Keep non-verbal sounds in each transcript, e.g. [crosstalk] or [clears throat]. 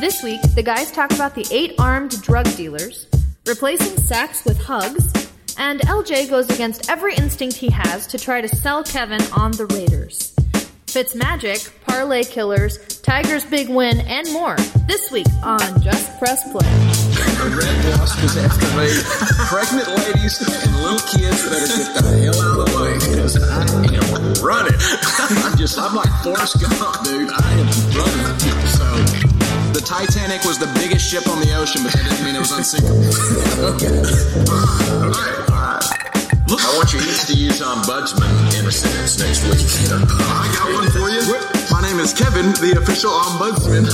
This week, the guys talk about the eight armed drug dealers, replacing sex with hugs, and LJ goes against every instinct he has to try to sell Kevin on the Raiders. Fitz Magic, Parlay Killers, Tiger's Big Win, and more this week on Just Press Play. Red wasp is after me. Pregnant ladies and little kids better get the hell out of the way because I am running. I'm just, I'm like Forrest Gump, dude. I am running. So, the Titanic was the biggest ship on the ocean, but that didn't mean it was unsinkable. okay. All right, all right. Look, I want you each to use ombudsman in a sentence next week. I got one for you. My name is Kevin, the official ombudsman. [laughs]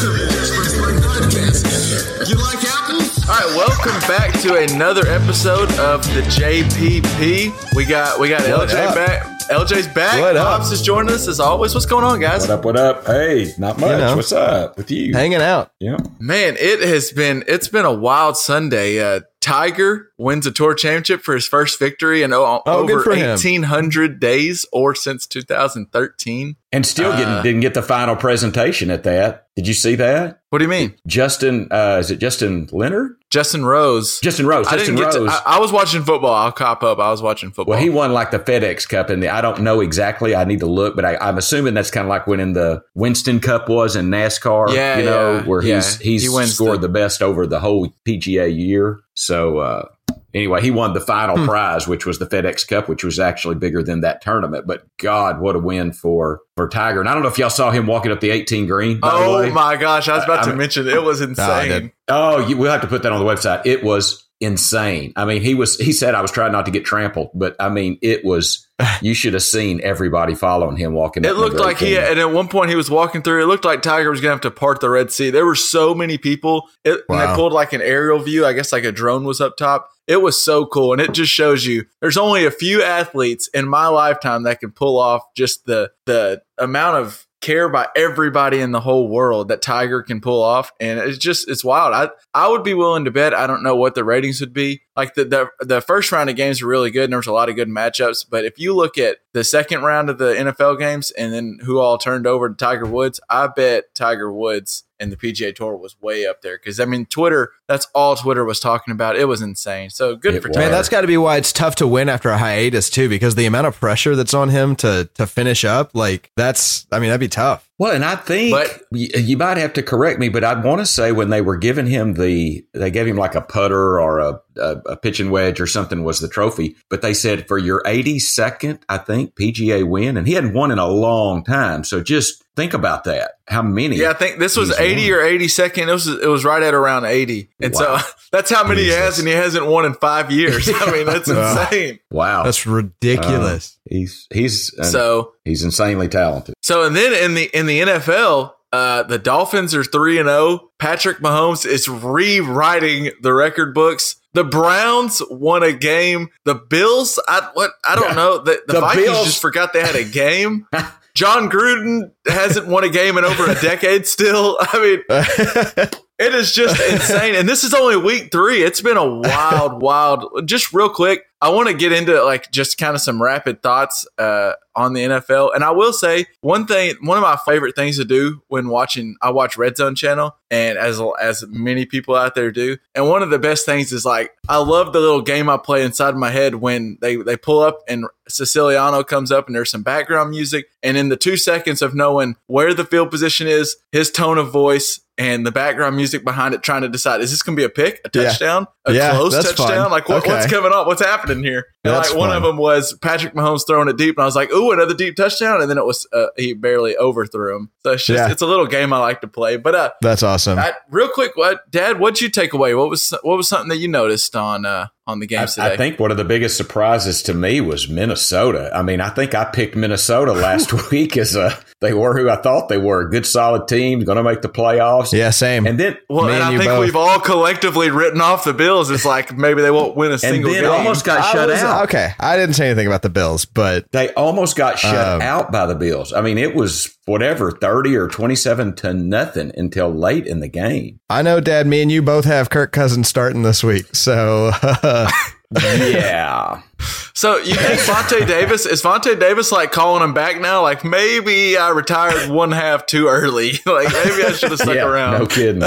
You like apples? All right, welcome back to another episode of the JPP. We got we got What LJ up? back. LJ's back. What up? Pops is joining us as always. What's going on, guys? What up? What up? Hey, not much. know. What's up with you? hanging out. Yeah. Man, it has been it's been a wild Sunday. Uh, Tiger wins a tour championship for his first victory in o- Oh, over for him. eighteen hundred days, or since two thousand thirteen. And still getting, Uh, didn't get the final presentation at that. Did you see that? What do you mean, Justin, uh, is it Justin Leonard? Justin Rose? Justin Rose. I Justin didn't get Rose. to. I, I was watching football. I'll cop up. I was watching football. well, he won like the FedEx Cup, and I don't know exactly. I need to look, but I, I'm assuming that's kind of like winning the Winston Cup was in NASCAR. Yeah, you know, yeah, where yeah. he's he's He scored the- the, best over the whole PGA year. So uh, anyway, he won the final Hmm. prize, which was the FedEx Cup, which was actually bigger than that tournament. But God, what a win for for Tiger! And I don't know if y'all saw him walking up the 18 green. By the oh way. my gosh, I was about I- to I'm- mention it was insane. did. Oh, you, we'll have to put that on the website. It was insane. I mean, he was. He said I was trying not to get trampled, but I mean, it was. [laughs] You should have seen everybody following him walking. It looked number like he, and at one point he was walking through. It looked like Tiger was going to have to part the Red Sea. There were so many people. It, and they pulled like an aerial view. I guess like a drone was up top. It was so cool, and it just shows you there's only a few athletes in my lifetime that can pull off just the the amount of care by everybody in the whole world that Tiger can pull off, and it's just it's wild. I I would be willing to bet. I don't know what the ratings would be. Like the the, the first round of games were really good, and there was a lot of good matchups. But if you look at the second round of the NFL games, and then who all turned over to Tiger Woods, I bet Tiger Woods and the PGA Tour was way up there. Because I mean, Twitter. That's all Twitter was talking about. It was insane. So good It for was. Tiger. Man, that's got to be why it's tough to win after a hiatus too, because the amount of pressure that's on him to to finish up, like that's, I mean, that'd be tough. Well, and I think But- you, you might have to correct me, but I'd want to say when they were giving him the, they gave him like a putter or a, a, a pitching wedge or something was the trophy, but they said for your 82nd, I think PGA win, and he hadn't won in a long time. So just think about that. How many? Yeah, I think this was 80 won. or 82nd. It was it was right at around 80. And Wow. so [laughs] that's how many he has and he hasn't won in 5 years. I mean, that's [laughs] insane. Wow, That's ridiculous. He's he's uh, So he's insanely talented. so and then in the in the NFL, uh the Dolphins are 3 and 0. Patrick Mahomes is rewriting the record books. The Browns won a game. The Bills, I what I don't know. The, the, The Vikings Bills- just forgot they had a game. [laughs] Jon Gruden hasn't won a game in over a decade still. [laughs] I mean, [laughs] It is just insane. And this is only week three. It's been a wild, wild. Just real quick, I want to get into like just kind of some rapid thoughts uh, on the NFL. And I will say one thing, one of my favorite things to do when watching, I watch Red Zone Channel, and as as many people out there do. And one of the best things is like I love the little game I play inside my head when they they pull up and Siciliano comes up and there's some background music, and in the two seconds of knowing where the field position is, his tone of voice, and the background music behind it, trying to decide is this going to be a pick, a Yeah. touchdown, a Yeah, close touchdown? fun. Like what, Okay. what's coming up? What's happening here? And like one of them was Patrick Mahomes throwing it deep, and I was like, "Ooh, another deep touchdown!" And then it was uh, he barely overthrew him. So it's just Yeah. it's a little game I like to play. But uh, That's awesome. I, real quick, what Dad? What'd you take away? What was what was something that you noticed on uh on the I, today? I think one of the biggest surprises to me was Minnesota. I mean, I think I picked Minnesota [laughs] last week as a they were who I thought they were a good, solid team, going to make the playoffs. yeah, same. and then Well, Me and and I you think both. we've all collectively written off the Bills. It's like maybe they won't win a and single then game. almost got I shut was- out. Okay, I didn't say anything about the Bills, but They almost got shut Um, out by the Bills. I mean, it was whatever thirty or twenty-seven to nothing until late in the game. I know, Dad. Me and you both have Kirk Cousins starting this week, so [laughs] yeah, so you think Vontae Davis is Vontae Davis like calling him back now? Like maybe I retired one half too early. [laughs] like maybe I should have stuck yeah, around. no kidding.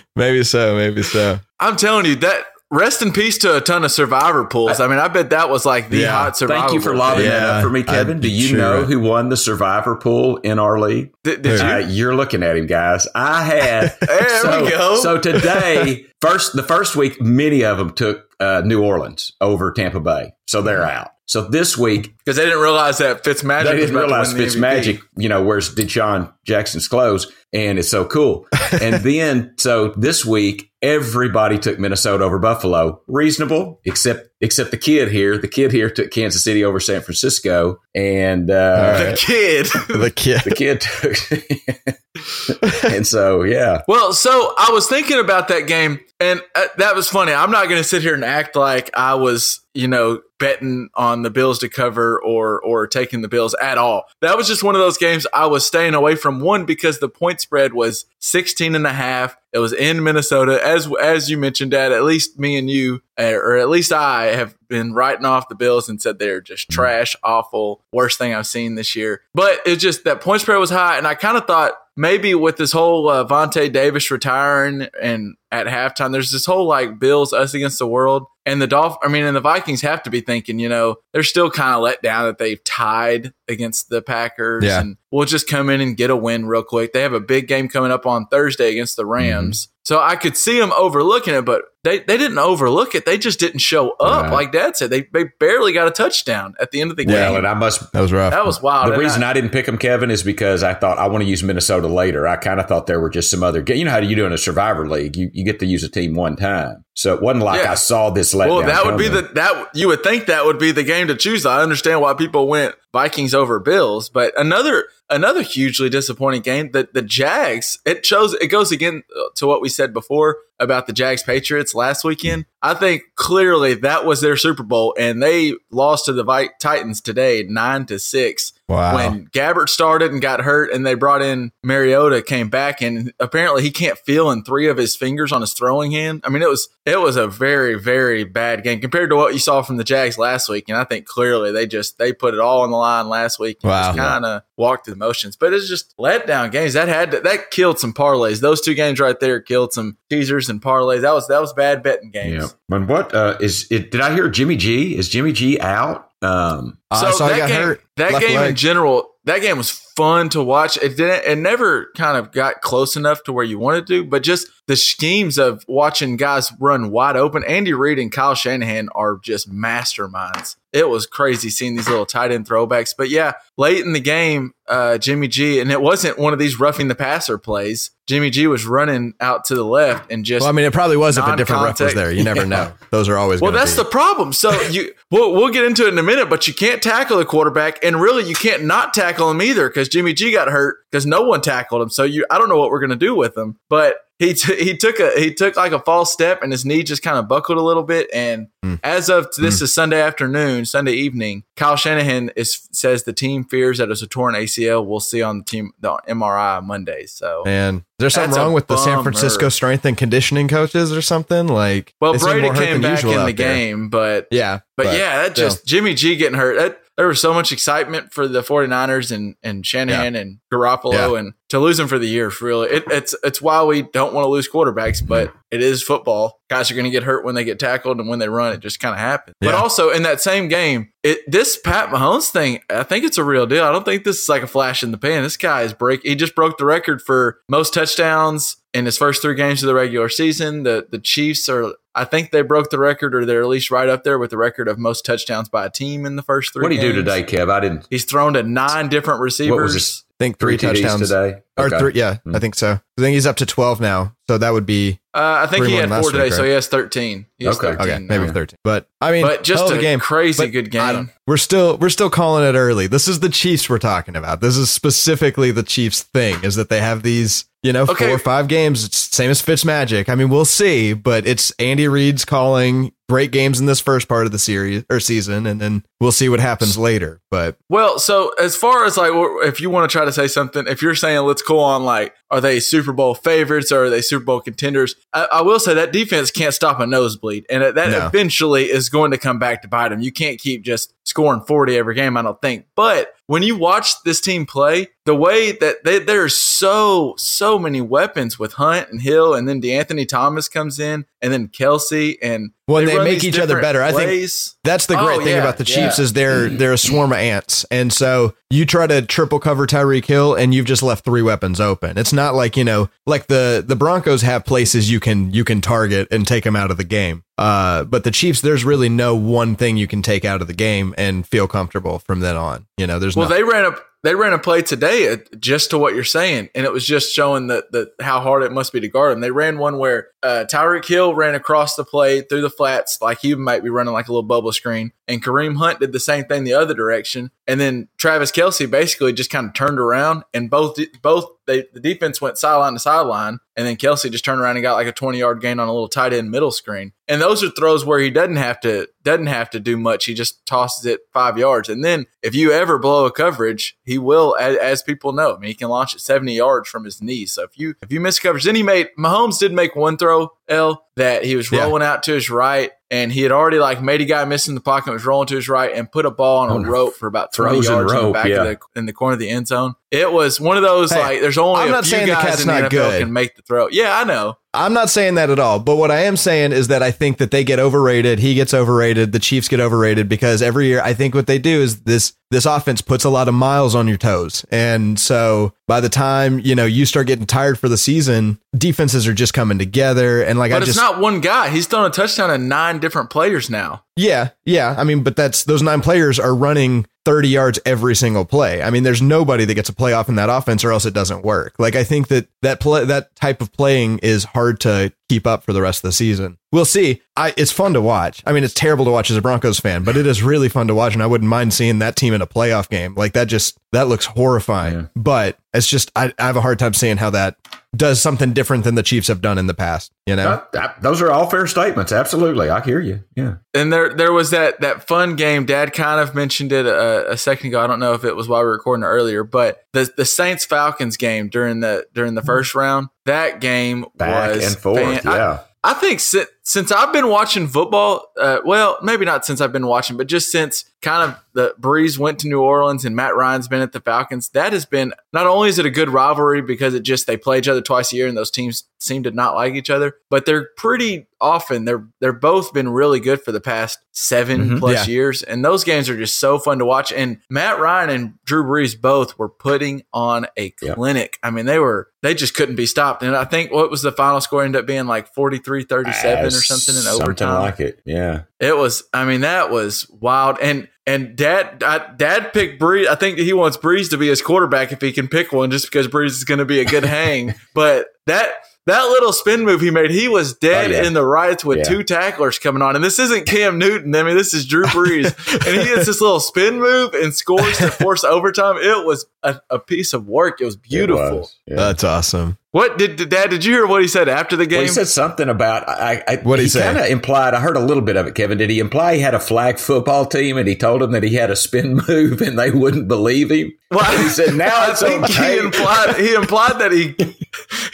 [laughs] maybe so, maybe so. I'm telling you that. Rest in peace to a ton of survivor pools. I mean, I bet that was like the Yeah. hot survivor. Thank you for pool. lobbing that up for me, Kevin. I- Do you sure. know who won the Survivor pool in our league? Did, did you? Uh, you're looking at him, guys. I had. [laughs] There so, we go. So today, first the first week, many of them took uh, New Orleans over Tampa Bay, so they're out. So this week, Because they didn't realize that Fitzmagic. they was didn't realize win the Fitz MVP. magic. You know, where's DeSean Jackson's clothes, and it's so cool. [laughs] and then, so this week, everybody took Minnesota over Buffalo. Reasonable, except except the kid here. The kid here took Kansas City over San Francisco, and uh, The kid. [laughs] The kid. the kid took. [laughs] and so, yeah, Well, so I was thinking about that game, and uh, that was funny. I'm not going to sit here and act like I was, you know, betting on the Bills to cover or or taking the Bills at all. That was just one of those games I was staying away from. One because the point spread was 16 and a half. It was in Minnesota, as as you mentioned, Dad. At least me and you, uh, or at least I, have been writing off the Bills and said they're just trash, awful, worst thing I've seen this year. But it's just that point spread was high, and I kind of thought maybe with this whole uh, Vontae Davis retiring and at halftime, there's this whole like Bills us against the world. And the Dolph, I mean, and the Vikings have to be thinking, you know, they're still kind of let down that they've tied against the Packers, Yeah. and we'll just come in and get a win real quick. They have a big game coming up on Thursday against the mm-hmm. Rams, so I could see them overlooking it, but they, they didn't overlook it. They just didn't show up, Right. like Dad said. They they barely got a touchdown at the end of the well, game. and I must That was rough. that was wild. The And reason I- I didn't pick them, Kevin, is because I thought I want to use Minnesota later. I kind of thought there were just some other. You know how you do in a Survivor League? You you get to use a team one time, so it wasn't like Yeah. I saw this letdown. Well, that would be the that you would think that would be the game to choose. I understand why people went Vikings over Bills, but another another hugely disappointing game. The the Jags. It shows it goes again to what we said before about the Jags Patriots last weekend. I think clearly that was their Super Bowl, and they lost to the Titans today, nine to six. Wow. When Gabbert started and got hurt, and they brought in Mariota, came back, and apparently he can't feel in three of his fingers on his throwing hand. I mean, it was it was a very very bad game compared to what you saw from the Jags last week, and I think clearly they just they put it all on the line last week and Wow. just kind of walked through the motions. But it's just letdown games that had to, that killed some parlays. Those two games right there killed some teasers and parlays. That was that was bad betting games. Yeah. And what uh, is it? Did I hear Jimmy G? Is Jimmy G out? Um, I saw he that got game, hurt. that Left game in general, that game was fun to watch. It didn't, it never kind of got close enough to where you wanted to, but just the schemes of watching guys run wide open. Andy Reid and Kyle Shanahan are just masterminds. It was crazy seeing these little tight end throwbacks. But yeah, late in the game, uh, Jimmy G, and it wasn't one of these roughing the passer plays. Jimmy G was running out to the left and just well, I mean, it probably was if a different ref was there. You never [laughs] Yeah. know. Those are always well, that's be. the problem. So you, we'll, we'll get into it in a minute, but you can't tackle the quarterback, and really you can't not tackle him either because Jimmy G got hurt because no one tackled him. So you, I don't know what we're gonna do with him, but he t- he took a he took like a false step and his knee just kind of buckled a little bit. And hmm. as of this hmm. is Sunday afternoon, Sunday evening, Kyle Shanahan is says the team fears that it's a torn ACL. We'll see on the team the MRI Monday. So Man, there's something wrong with the San. Francisco strength and conditioning coaches or something? Like, well, Brady came back in the there. game, but Yeah, But, yeah, that just Jimmy G getting hurt. That there was so much excitement for the 49ers and and Shanahan and Garoppolo Yeah. and to lose them for the year for really it, it's it's why we don't want to lose quarterbacks, but it is football. Guys are going to get hurt when they get tackled and when they run, it just kind of happens. But also in that same game, it this Pat Mahomes thing, I think it's a real deal. I don't think this is like a flash in the pan. This guy is break. He just broke the record for most touchdowns in his first three games of the regular season. The the Chiefs are. I think they broke the record, or they're at least right up there with the record of most touchdowns by a team in the first three. What do you do today, Kev? I didn't. He's thrown to nine different receivers. What was this? I think three, TDs touchdowns today. or Okay. three. Yeah, Hmm. I think so. I think he's up to twelve now. So that would be Uh, I think he had four last week, today, so he has thirteen. He has Okay. 13 okay, maybe now. thirteen. But I mean, But just a game. crazy But good game. We're still we're still calling it early. This is the Chiefs we're talking about. This is specifically the Chiefs thing is that they have these, you know, Okay. four or five games. It's same as Fitzmagic. I mean, we'll see, but it's Andy Reid's calling great games in this first part of the series or season, and then we'll see what happens later. But Well, so as far as like, if you want to try to say something, if you're saying let's go on like, are they Super Bowl favorites or are they Super Bowl contenders? I, I will say that defense can't stop a nosebleed, and that No. eventually is going to come back to bite them. You can't keep just scoring 40 every game, I don't think. But when you watch this team play, the way that they, there's so so many weapons with Hunt and Hill, and then DeAnthony Thomas comes in, and then Kelce, and Well, they run make each other better. I think. That's the Oh, great thing yeah, about the Chiefs yeah. is they're they're a swarm of ants, and so you try to triple cover Tyreek Hill, and you've just left three weapons open. It's not like you know, like the the Broncos have places you can you can target and take them out of the game. Uh, but the Chiefs, there's really no one thing you can take out of the game and feel comfortable from then on. You know, there's Well, no. they ran a they ran a play today uh, just to what you're saying, and it was just showing that how hard it must be to guard them. They ran one where uh, Tyreek Hill ran across the play through the flats, like he might be running like a little bubble screen, and Kareem Hunt did the same thing the other direction, and then Travis Kelce basically just kind of turned around, and both both they, the defense went sideline to sideline, and then Kelce just turned around and got like a 20 yard gain on a little tight end middle screen, and those are throws where he doesn't have to doesn't have to do much. He just tosses it five yards, and then if you ever blow a coverage, he will, as, as people know. I mean, he can launch it 70 yards from his knees. So if you if you miss coverage, then he made Mahomes did make one throw L that he was Yeah. rolling out to his right. And he had already like made a guy miss in the pocket, was rolling to his right, and put a ball on a rope for about twenty yards in the back yeah. of the in the corner of the end zone. It was one of those Hey, like there's only I'm a not few saying the cat's the not NFL good. can make the throw. Yeah, I know. I'm not saying that at all. But what I am saying is that I think that they get overrated. He gets overrated. The Chiefs get overrated because every year I think what they do is this this offense puts a lot of miles on your toes. And so by the time, you know, you start getting tired for the season, defenses are just coming together. And like But I it's just not one guy. He's thrown a touchdown to nine different players now. Yeah, yeah. I mean, but that's those nine players are running 30 yards every single play. I mean, there's nobody that gets a play off in that offense or else it doesn't work. Like I think that that play that type of playing is hard to keep up for the rest of the season. We'll see. I it's fun to watch. I mean, it's terrible to watch as a Broncos fan, but it is really fun to watch and I wouldn't mind seeing that team in a playoff game. Like that just that looks horrifying. But it's just I, I have a hard time seeing how that does something different than the Chiefs have done in the past, you know? That- that- those are all fair statements. Absolutely, I hear you. Yeah. And there, there was that that fun game. Dad kind of mentioned it a, a second ago. I don't know if it was while we were recording earlier, but the the Saints Falcons game during the during the mm-hmm. first round. That game Back was and forth. fan- I- yeah. I think since, since I've been watching football, uh, well, maybe not since I've been watching, but just since kind of the Brees went to New Orleans and Matt Ryan's been at the Falcons, that has been not only is it a good rivalry because it just they play each other twice a year and those teams seem to not like each other, but they're pretty often they're they're both been really good for the past 7 Mhm. plus Yeah. years, and those games are just so fun to watch. And Matt Ryan and Drew Brees both were putting on a clinic. I mean, they were they just couldn't be stopped. And I think what was the final score ended up being like 43-37 or As something in Something overtime. like it. Yeah. It was. I mean, that was wild. And and dad, I, dad picked Brees. I think he wants Brees to be his quarterback if he can pick one, just because Brees is going to be a good [laughs] hang. But that that little spin move he made, he was oh, dead Oh, yeah. in the rights with Yeah. two tacklers coming on. And this isn't Cam Newton. I mean, this is Drew Brees, [laughs] and he hits this little spin move and scores to force [laughs] overtime. It was a, a piece of work. It was It beautiful. was, yeah. That's awesome. What did, did Dad? Did you hear what he said after the game? Well, he said something about I. I What'd he say? kind of implied. I heard a little bit of it. Kevin, did he imply he had a flag football team and he told him that he had a spin [laughs] move and they wouldn't believe him? Well, he said now I it's think okay. he implied he implied that he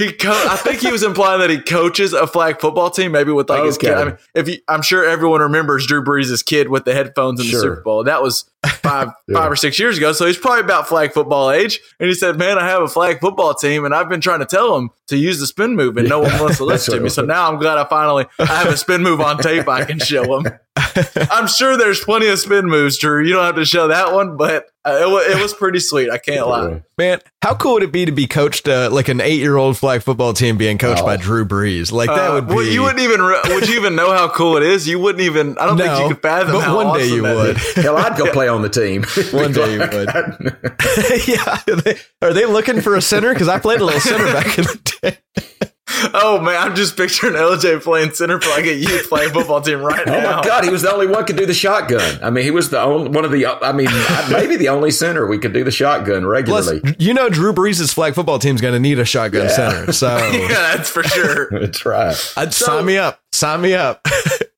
he co- I think he was implying that he coaches a flag football team, maybe with like his kid. I mean, if you, I'm sure everyone remembers Drew Brees' kid with the headphones in Sure. the Super Bowl. That was five [laughs] Yeah. five or six years ago, so he's probably about flag football age. And he said, "Man, I have a flag football team, and I've been trying to tell him to use the spin move, and no one wants to [laughs] listen to me. So now I'm glad I finally I have a spin move on tape I can show him. [laughs] [laughs] I'm sure there's plenty of spin moves, Drew. You don't have to show that one, but uh, it, wa- it was pretty sweet. I can't lie. Man, how cool would it be to be coached uh, like an eight-year-old flag football team being coached Oh. by Drew Brees? Like that Uh, would be. well, you wouldn't even re- would you even know how cool it is? You wouldn't even. I don't think you could fathom but how one day you would. is. [laughs] Hell, I'd go play on the team. [laughs] One day you would. yeah, are they, are they looking for a center? Because I played a little center back in the day. Oh man, I'm just picturing LJ playing center for like a youth playing football team right now. [laughs] Oh my God, he was the only one could do the shotgun. I mean, he was the only one of the. I mean, maybe the only center we could do the shotgun Plus, regularly. you know, Drew Brees' flag football team's going to need a shotgun center. So [laughs] yeah, that's for sure. [laughs] That's right. I'd So- sign me up. Sign me up.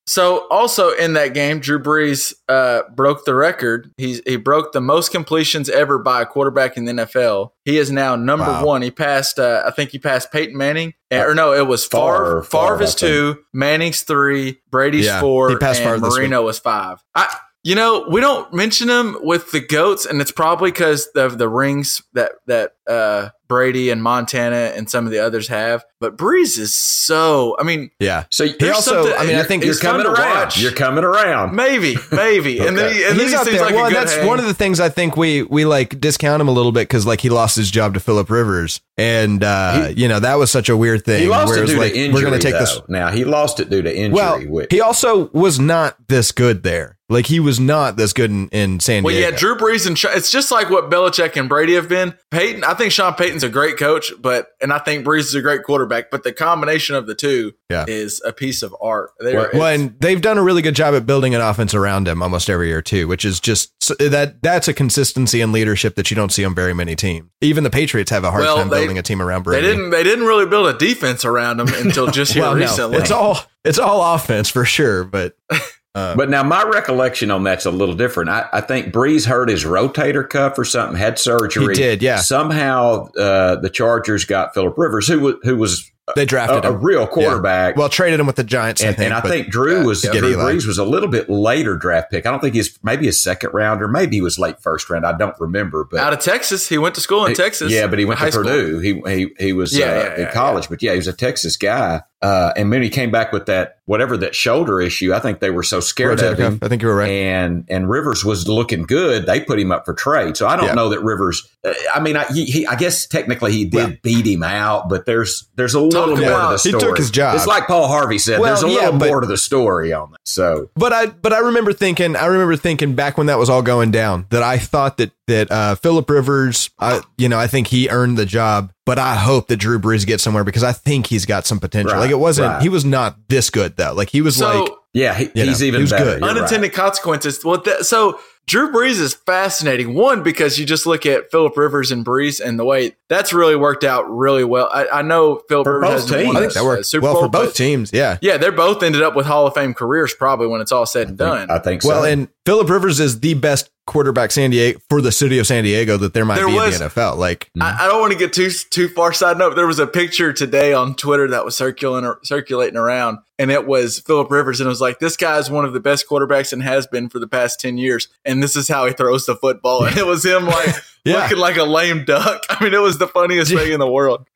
So also in that game, Drew Brees uh, broke the record. He's he broke the most completions ever by a quarterback in the NFL. He is now number Wow. one. He passed. Uh, I think he passed Peyton Manning. Or no, it was Favre. Favre, Favre, is two. Manning's three. Brady's Yeah, four. he passed and Marino was five. I. You know, we don't mention him with the goats, and it's probably because of the rings that that uh, Brady and Montana and some of the others have. But Brees is so. I mean, Yeah. So He also. I mean, I think you're coming to around. watch. You're coming around. Maybe, maybe, [laughs] and then Okay. he, and then he out seems there. like well, a good that's hang. one of the things I think we we like discount him a little bit because like he lost his job to Philip Rivers, and uh, you know that was such a weird thing. He lost it due like, to injury. We're going to take though. this. Now he lost it due to injury. Well, which, he also was not this good there. Like he was not this good in, in San Well, Diego. Well, yeah, Drew Brees and it's just like what Belichick and Brady have been. Payton, I think Sean Payton's a great coach, but and I think Brees is a great quarterback. But the combination of the two Yeah. is a piece of art. They Well, it's- and they've done a really good job at building an offense around him almost every year too, which is just that that's a consistency and leadership that you don't see on very many teams. Even the Patriots have a hard Well, time they- building a team around Brady. they didn't they didn't really build a defense around him until [laughs] just here well, no, recently. it's all it's all offense for sure, but [laughs] But now my recollection on that's a little different. I, I think Brees hurt his rotator cuff or something, had surgery. He did, yeah. Somehow uh, the Chargers got Philip Rivers, who was who was they drafted a, a real quarterback. Yeah. Well, traded him with the Giants, I and, think. and I think Drew was to get Drew Eli. Brees was a little bit later draft pick. I don't think he's maybe a second round or maybe he was late first round. I don't remember, but out of Texas. He went to school in Texas. yeah, but he went high to school. Purdue. He he he was Yeah, uh, yeah, in yeah, college, but yeah, he was a Texas guy. Uh, and then he came back with that whatever that shoulder issue. I think they were so scared Rotator of him. cuff. I think you were right. And and Rivers was looking good. They put him up for trade. So I don't Yeah. know that Rivers. uh, I mean, I, he, he I guess technically he did Well- beat him out, but there's there's a little more to the story. He took his job. It's like Paul Harvey said. Well, there's a yeah, little but- more to the story on that. So But I but I remember thinking I remember thinking back when that was all going down that I thought that that uh, Philip Rivers I you know I think he earned the job but I hope that Drew Brees gets somewhere because I think he's got some potential Right, like it wasn't right. he was not this good though like he was So like yeah, he, he's know, even he was better. good. You're right. unintended consequences. Well, that, so Drew Brees is fascinating. One because you just look at Philip Rivers and Brees and the way that's really worked out really well. I, I know Philip For Rivers both hasn't teams. won I a- think that a worked Super well Bowl, for both teams yeah Yeah, they're both ended up with Hall of Fame careers probably when it's all said and done. I think so. well and Philip Rivers is the best quarterback San Diego for the city of San Diego that there might There be was- in the NFL like I, I don't want to get too too far side note. There was a picture today on Twitter that was circulating circulating around, and it was Philip Rivers, and it was like, "This guy is one of the best quarterbacks and has been for the past ten years, and this is how he throws the football." And it was him [laughs] like Yeah. looking like a lame duck. I mean, it was the funniest thing in the world.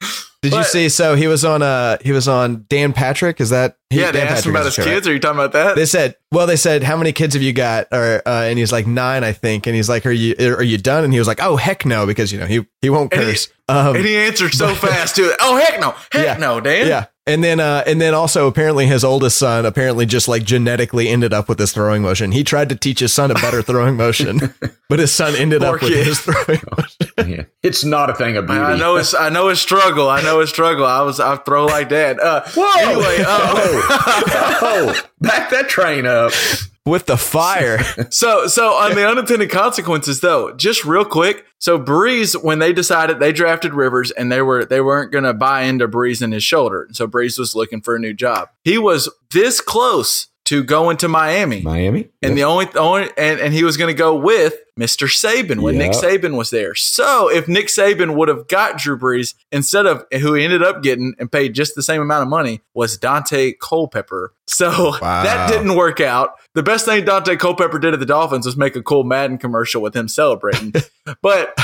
did you see so he was on uh he was on Dan Patrick is that he- yeah, they asked him about his the right? kids. Are you talking about that? They said, well, they said, how many kids have you got? Or, uh, and he's like nine, I think. And he's like, are you, are you done? And he was like, oh, heck no, because you know, he, he won't And he- curse. um, and he answered so [laughs] fast too. Oh heck no, heck Yeah. no, Dan. yeah. And then, uh, and then also apparently his oldest son apparently just like genetically ended up with this throwing motion. He tried to teach his son a better throwing motion, [laughs] but his son ended Poor up with his throwing motion. [laughs] Yeah. it's not a thing of beauty. I know it's, I know his struggle. I know his struggle. I was I throw like dad. Uh, Whoa! Anyway, uh, [laughs] oh, back that train up. with the fire. [laughs] So, so on the unintended consequences, though, just real quick. So, Brees, when they decided they drafted Rivers, and they were they weren't going to buy into Brees in his shoulder, so Brees was looking for a new job. He was this close to going to Miami, Miami. and the only, the only and, and he was going to go with Mr. Saban when Nick Yeah. Saban was there. So if Nick Saban would have got Drew Brees instead of who he ended up getting and paid just the same amount of money was Daunte Culpepper. So [laughs] Wow. that didn't work out. The best thing Daunte Culpepper did at the Dolphins was make a cool Madden commercial with him celebrating. [laughs] but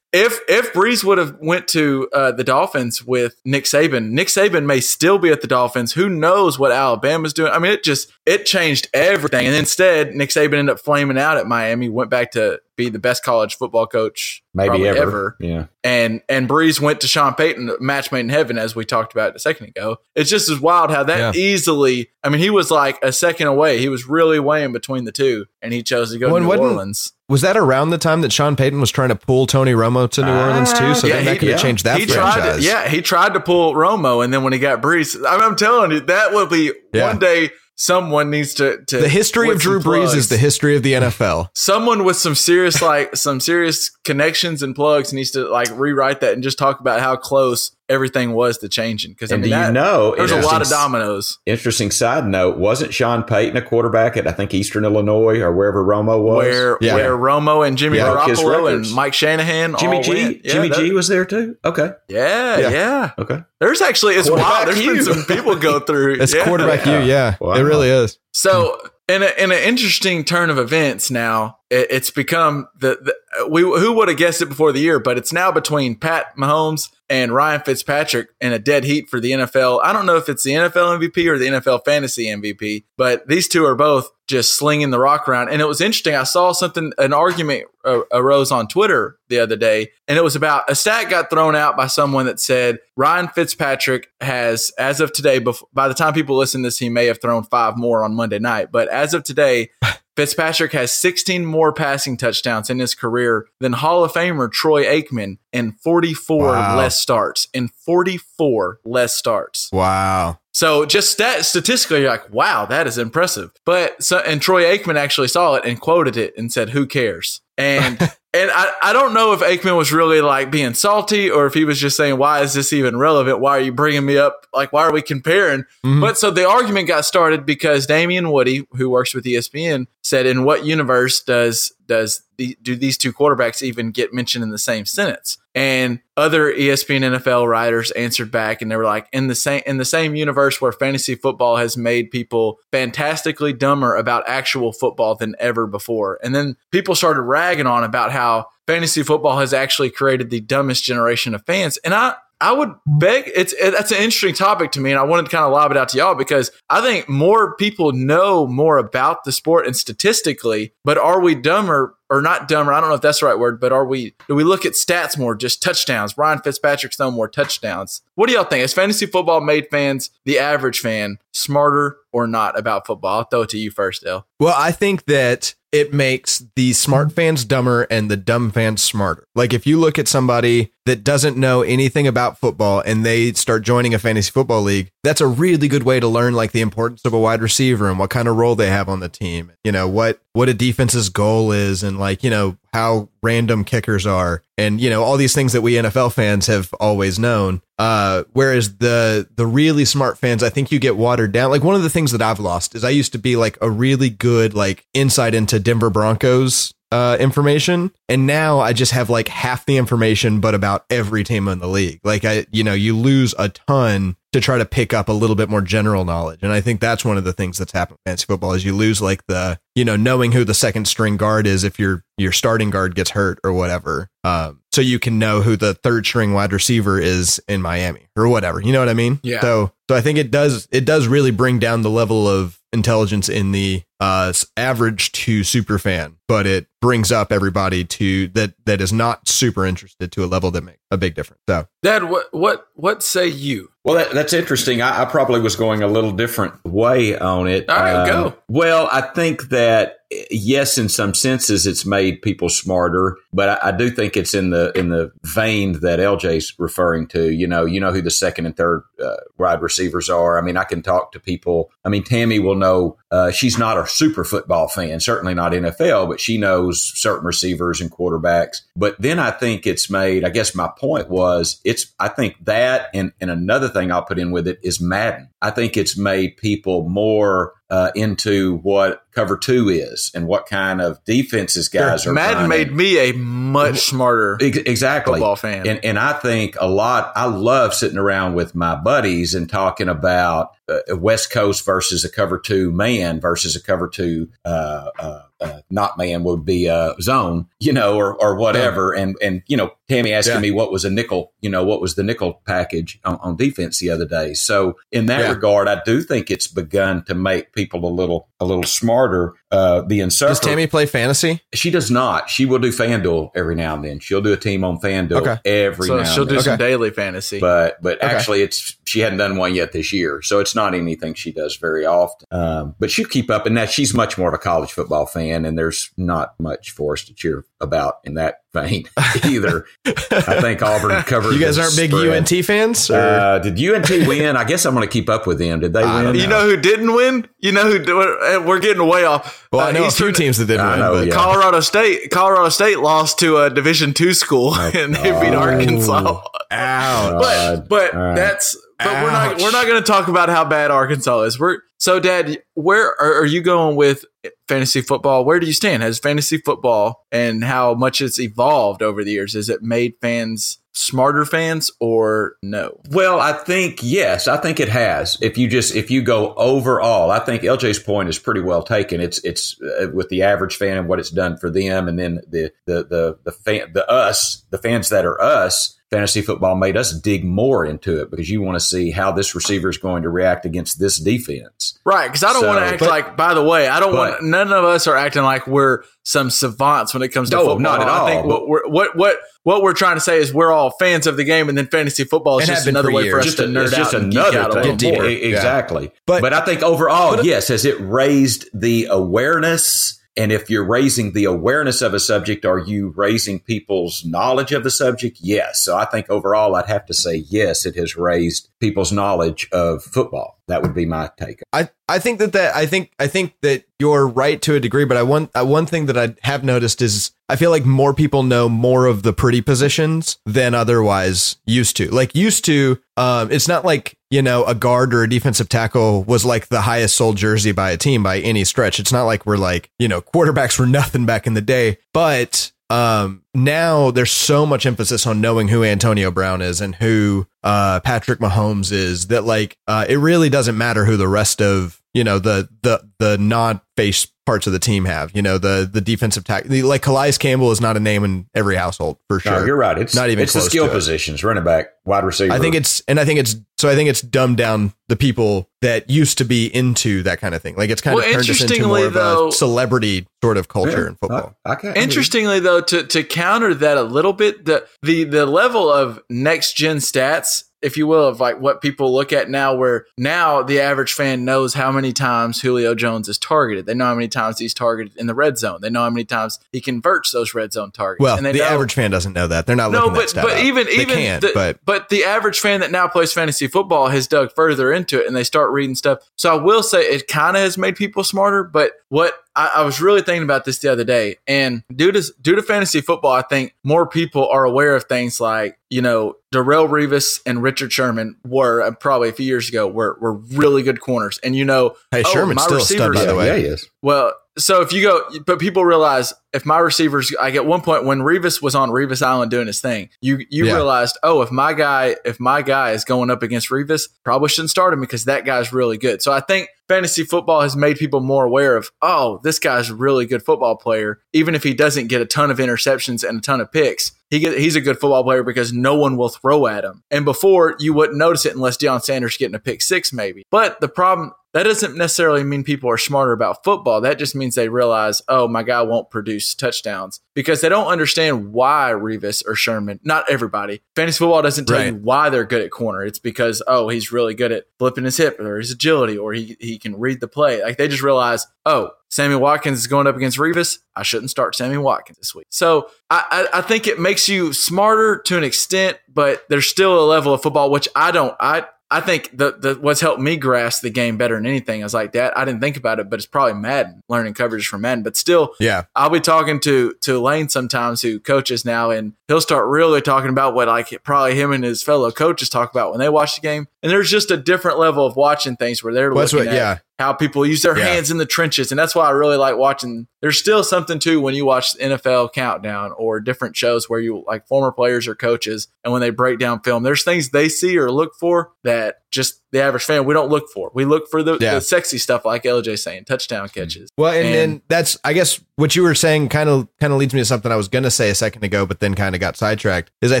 if if Brees would have went to uh, the Dolphins with Nick Saban, Nick Saban may still be at the Dolphins. Who knows what Alabama's doing? I mean, it just it changed everything. And instead, Nick Saban ended up flaming out at Miami, went back to be the best college football coach Maybe probably ever. Yeah. and and Brees went to Sean Payton, match made in heaven, as we talked about a second ago. It's just as wild how that Yeah. easily. I mean, he was like a second away. He was really weighing between the two, and he chose to go Well, to New Orleans. Was that around the time that Sean Payton was trying to pull Tony Romo to New Orleans too? So Yeah, then that he- could have yeah. changed that he tried franchise. to, yeah, he tried to pull Romo, and then when he got Brees, I'm, I'm telling you, that will be one day. Someone needs to, to The history of Drew Brees is the history of the NFL. [laughs] someone with some serious like some serious connections and plugs needs to like rewrite that and just talk about how close everything was to changing. Because I mean, do you that- know? there's a lot of dominoes. Interesting side note: wasn't Sean Payton a quarterback at I think Eastern Illinois or wherever Romo was? where Yeah. where Romo and Jimmy Yeah. Garoppolo and. Mike Shanahan, Jimmy all G. went. Yeah, Jimmy that- G was there too. Okay, Yeah, Yeah. yeah, okay. There's actually it's wild. There's been some people go [laughs] through. It's yeah. quarterback you, yeah. Wow. It really is. So in a, in an interesting turn of events now, it, it's become the, the we who would have guessed it before the year, but it's now between Pat Mahomes and Ryan Fitzpatrick in a dead heat for the NFL. I don't know if it's the NFL MVP or the NFL fantasy MVP, but these two are both just slinging the rock around. And it was interesting. I saw something, an argument uh, arose on Twitter the other day, and it was about a stat got thrown out by someone that said Ryan Fitzpatrick has, as of today, by the time people listen to this, he may have thrown five more on Monday night, but as of today, [laughs] Fitzpatrick has 16 more passing touchdowns in his career than Hall of Famer Troy Aikman in 44 Wow. less starts. In 44 less starts. Wow. So just stat statistically, you're like, wow, that is impressive. But so, and Troy Aikman actually saw it and quoted it and said, "Who cares?" And [laughs] and I, I don't know if Aikman was really like being salty or if he was just saying, "Why is this even relevant? Why are you bringing me up? Like, why are we comparing?" Mhm. But so the argument got started because Damien Woody, who works with ESPN, said, "In what universe does does the, do these two quarterbacks even get mentioned in the same sentence?" And other ESPN NFL writers answered back, and they were like, "In the same in the same universe where fantasy football has made people fantastically dumber about actual football than ever before." And then people started ragging on about how fantasy football has actually created the dumbest generation of fans, and I. I would beg it's it, that's an interesting topic to me, and I wanted to kind of lob it out to y'all because I think more people know more about the sport and statistically, but are we dumber or not dumber? I don't know if that's the right word, but are we do we look at stats more, just touchdowns? Ryan Fitzpatrick's thrown more touchdowns. What do y'all think? Has fantasy football made fans, the average fan, smarter or not about football? I'll throw it to you first, Dale. Well, I think that it makes the smart fans dumber and the dumb fans smarter. Like if you look at somebody that doesn't know anything about football and they start joining a fantasy football league, that's a really good way to learn like the importance of a wide receiver and what kind of role they have on the team. You know, what what a defense's goal is and like, you know, how random kickers are and you know, all these things that we NFL fans have always known. Uh whereas the the really smart fans, I think you get watered down. Like one of the things that I've lost is I used to be like a really good like insight into Denver Broncos uh information and now I just have like half the information but about every team in the league. Like I you know, you lose a ton to try to pick up a little bit more general knowledge. And I think that's one of the things that's happened in fantasy football is you lose like the, you know, knowing who the second string guard is if your your starting guard gets hurt or whatever. Um so you can know who the third string wide receiver is in Miami or whatever. You know what I mean? Yeah. So so I think it does it does really bring down the level of intelligence in the uh average to super fan, but it brings up everybody to that that is not super interested to a level that makes a big difference. So Dad, what what what say you? Well, that, that's interesting. I, I probably was going a little different way on it. Um, All right, go. Well, I think that yes, in some senses, it's made people smarter, but I, I do think it's in the in the vein that LJ's referring to. You know, you know who the second and third uh, wide receivers are. I mean, I can talk to people. I mean, Tammy will know. Uh, she's not a super football fan, certainly not NFL, but she knows certain receivers and quarterbacks. But then I think it's made. I guess my point was it's. I think that and and another thing I'll put in with it is Madden. I think it's made people more uh, into what cover two is and what kind of defenses guys are. Madden made me a much smarter Ex- exactly football fan. and and I think a lot. I love sitting around with my buddies and talking about uh, West Coast versus a cover two man versus a cover two uh, uh, uh, not man would be a zone, you know, or or whatever. And and you know, Tammy asking Yeah. me what was a nickel, you know, what was the nickel package on, on defense the other day. So in that Yeah. regard, I do think it's begun to make people a little a little smarter harder uh, the insurfer, Does Tammy play fantasy? she does not. She will do FanDuel every now and then. She'll do a team on FanDuel Okay. every so now she'll and do then. some Okay. daily fantasy. But but Okay. actually, it's she hadn't done one yet this year, so it's not anything she does very often. Um, but she'll keep up, and that she's much more of a college football fan, and there's not much for us to cheer about in that vein [laughs] either. I think Auburn [laughs] covered. You guys the aren't big spread. UNT fans? Or? Uh, did UNT win? I guess I'm going to keep up with them. Did they I win? you know who didn't win? You know who? We're we're getting way off. Well, I Uh, know a few teams that did I win. know, but yeah. Colorado State. Colorado State lost to a Division two school, [laughs] and they beat Oh. Arkansas. Ouch. but but All right. that's but we're not we're not going to talk about how bad Arkansas is. We're so Dad, where are, are you going with fantasy football? Where do you stand? Has fantasy football and how much it's evolved over the years? Has it made fans smarter fans or no? Well, I think yes, I think it has. If you just if you go overall, I think LJ's point is pretty well taken. It's it's uh, with the average fan and what it's done for them, and then the the the the fan the us the fans that are us. Fantasy football made us dig more into it because you want to see how this receiver is going to react against this defense. Right, because I don't So- want to act but- like. By the way, I don't but- want. None of us are acting like we're some savants when it comes to No, football. not at all. I think all, what we're what what what we're trying to say is we're all fans of the game, and then fantasy football is just another for way for us Just to a- nerd just out and geek another out a little more. Exactly. But- But, I think overall, yes, has it raised the awareness? And if you're raising the awareness of a subject, are you raising people's knowledge of the subject? Yes. So I think overall, I'd have to say yes, it has raised people's knowledge of football. That would be my take. I, I think that that I think I think that you're right to a degree, but I one uh, one thing that I have noticed is I feel like more people know more of the pretty positions than otherwise used to. Like used to, um, it's not like you know a guard or a defensive tackle was like the highest sold jersey by a team by any stretch. It's not like we're like you know quarterbacks were [laughs] nothing back in the day, but um now there's so much emphasis on knowing who Antonio Brown is and who uh Patrick Mahomes is that like uh it really doesn't matter who the rest of you know the the the non face parts of the team have you know the the defensive tack like Calais Campbell is not a name in every household for sure No, you're right. It's Not even it's the skill to it. positions, running back, wide receiver. I think it's and I think it's so I think it's dumbed down the people that used to be into that kind of thing like it's kind Well, of turned us into interestingly, more of a celebrity sort of culture Yeah, in football I, I can't- Interestingly, though, to to counter that a little bit, the the the level of next gen stats, if you will, of like what people look at now, where now the average fan knows how many times Julio Jones is targeted. They know how many times he's targeted in the red zone. They know how many times he converts those red zone targets. well and they the know- average fan doesn't know that they're not no, looking but but up. even They even can, the, but but the average fan that now plays fantasy football has dug further into it and they start reading stuff. So I will say it kind of has made people smarter. But what I, I was really thinking about this the other day, and due to due to fantasy football, I think more people are aware of things like you know Darrelle Revis and Richard Sherman were uh, probably a few years ago were were really good corners, and you know hey oh, Sherman's still a stud receivers- by the way yeah, he is. well, so if you go, but people realize if my receivers, like at one point when Revis was on Revis Island doing his thing, you you Yeah. realized, oh, if my guy, if my guy is going up against Revis, probably shouldn't start him because that guy's really good. So I think fantasy football has made people more aware of, oh, this guy's a really good football player, even if he doesn't get a ton of interceptions and a ton of picks. He get, he's a good football player because no one will throw at him. And before you wouldn't notice it unless Deion Sanders getting a pick six, maybe. But the problem that doesn't necessarily mean people are smarter about football. That just means they realize, oh, my guy won't produce touchdowns because they don't understand why Revis or Sherman, not everybody. Fantasy football doesn't tell you why they're good at corner. It's because, oh, he's really good at flipping his hip or his agility or he, he can read the play. Like they just realize, oh, Sammy Watkins is going up against Revis. I shouldn't start Sammy Watkins this week. So I, I, I think it makes you smarter to an extent, but there's still a level of football which I don't. I I think the, the what's helped me grasp the game better than anything is like that. I didn't think about it, but it's probably Madden, learning coverage from Madden. But still, yeah I'll be talking to to Lane sometimes, who coaches now, and he'll start really talking about what like probably him and his fellow coaches talk about when they watch the game. And there's just a different level of watching things where they're Well, looking what at yeah how people use their Yeah. hands in the trenches. And that's why I really like watching. There's still something too when you watch the NFL Countdown or different shows where you like former players or coaches, and when they break down film, there's things they see or look for that just the average fan we don't look for. We look for the, Yeah. the sexy stuff, like LJ saying, touchdown catches. Well, and, And- then that's I guess what you were saying kind of kind of leads me to something I was going to say a second ago, but then kind of got sidetracked. Is I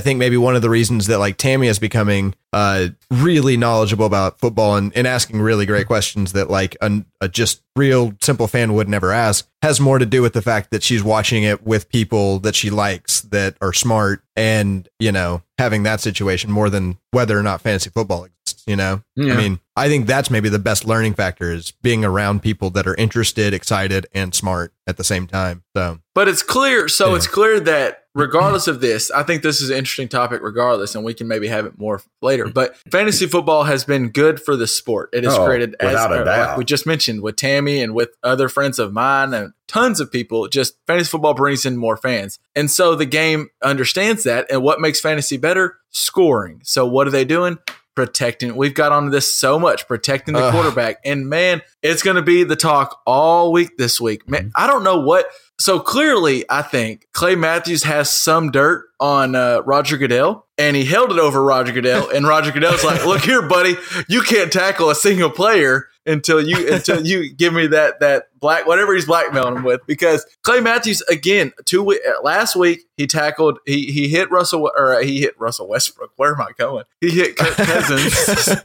think maybe one of the reasons that like Tammy is becoming uh really knowledgeable about football and, and asking really great questions that like a, a just real simple fan would never ask has more to do with the fact that she's watching it with people that she likes that are smart and you know having that situation more than whether or not fantasy football exists. You know, Yeah. I mean, I think that's maybe the best learning factor is being around people that are interested, excited, and smart at the same time. So But it's clear. So Yeah. it's clear that regardless of this, I think this is an interesting topic regardless, and we can maybe have it more later. But fantasy football has been good for the sport. It has Oh, created, as without a uh, doubt. like we just mentioned with Tammy and with other friends of mine and tons of people, just fantasy football brings in more fans. And so the game understands that. And what makes fantasy better? Scoring. So what are they doing? Protecting. We've got onto this so much, protecting the Ugh. quarterback. And man, it's going to be the talk all week this week. Man, I don't know what. So clearly, I think Clay Matthews has some dirt on uh, Roger Goodell, and he held it over Roger Goodell. And Roger Goodell's like, "Look here, buddy, you can't tackle a single player until you until you give me that that black whatever he's blackmailing him with." Because Clay Matthews again, two uh, last week he tackled he he hit Russell or uh, he hit Russell Westbrook. Where am I going? He hit [laughs] Cousins.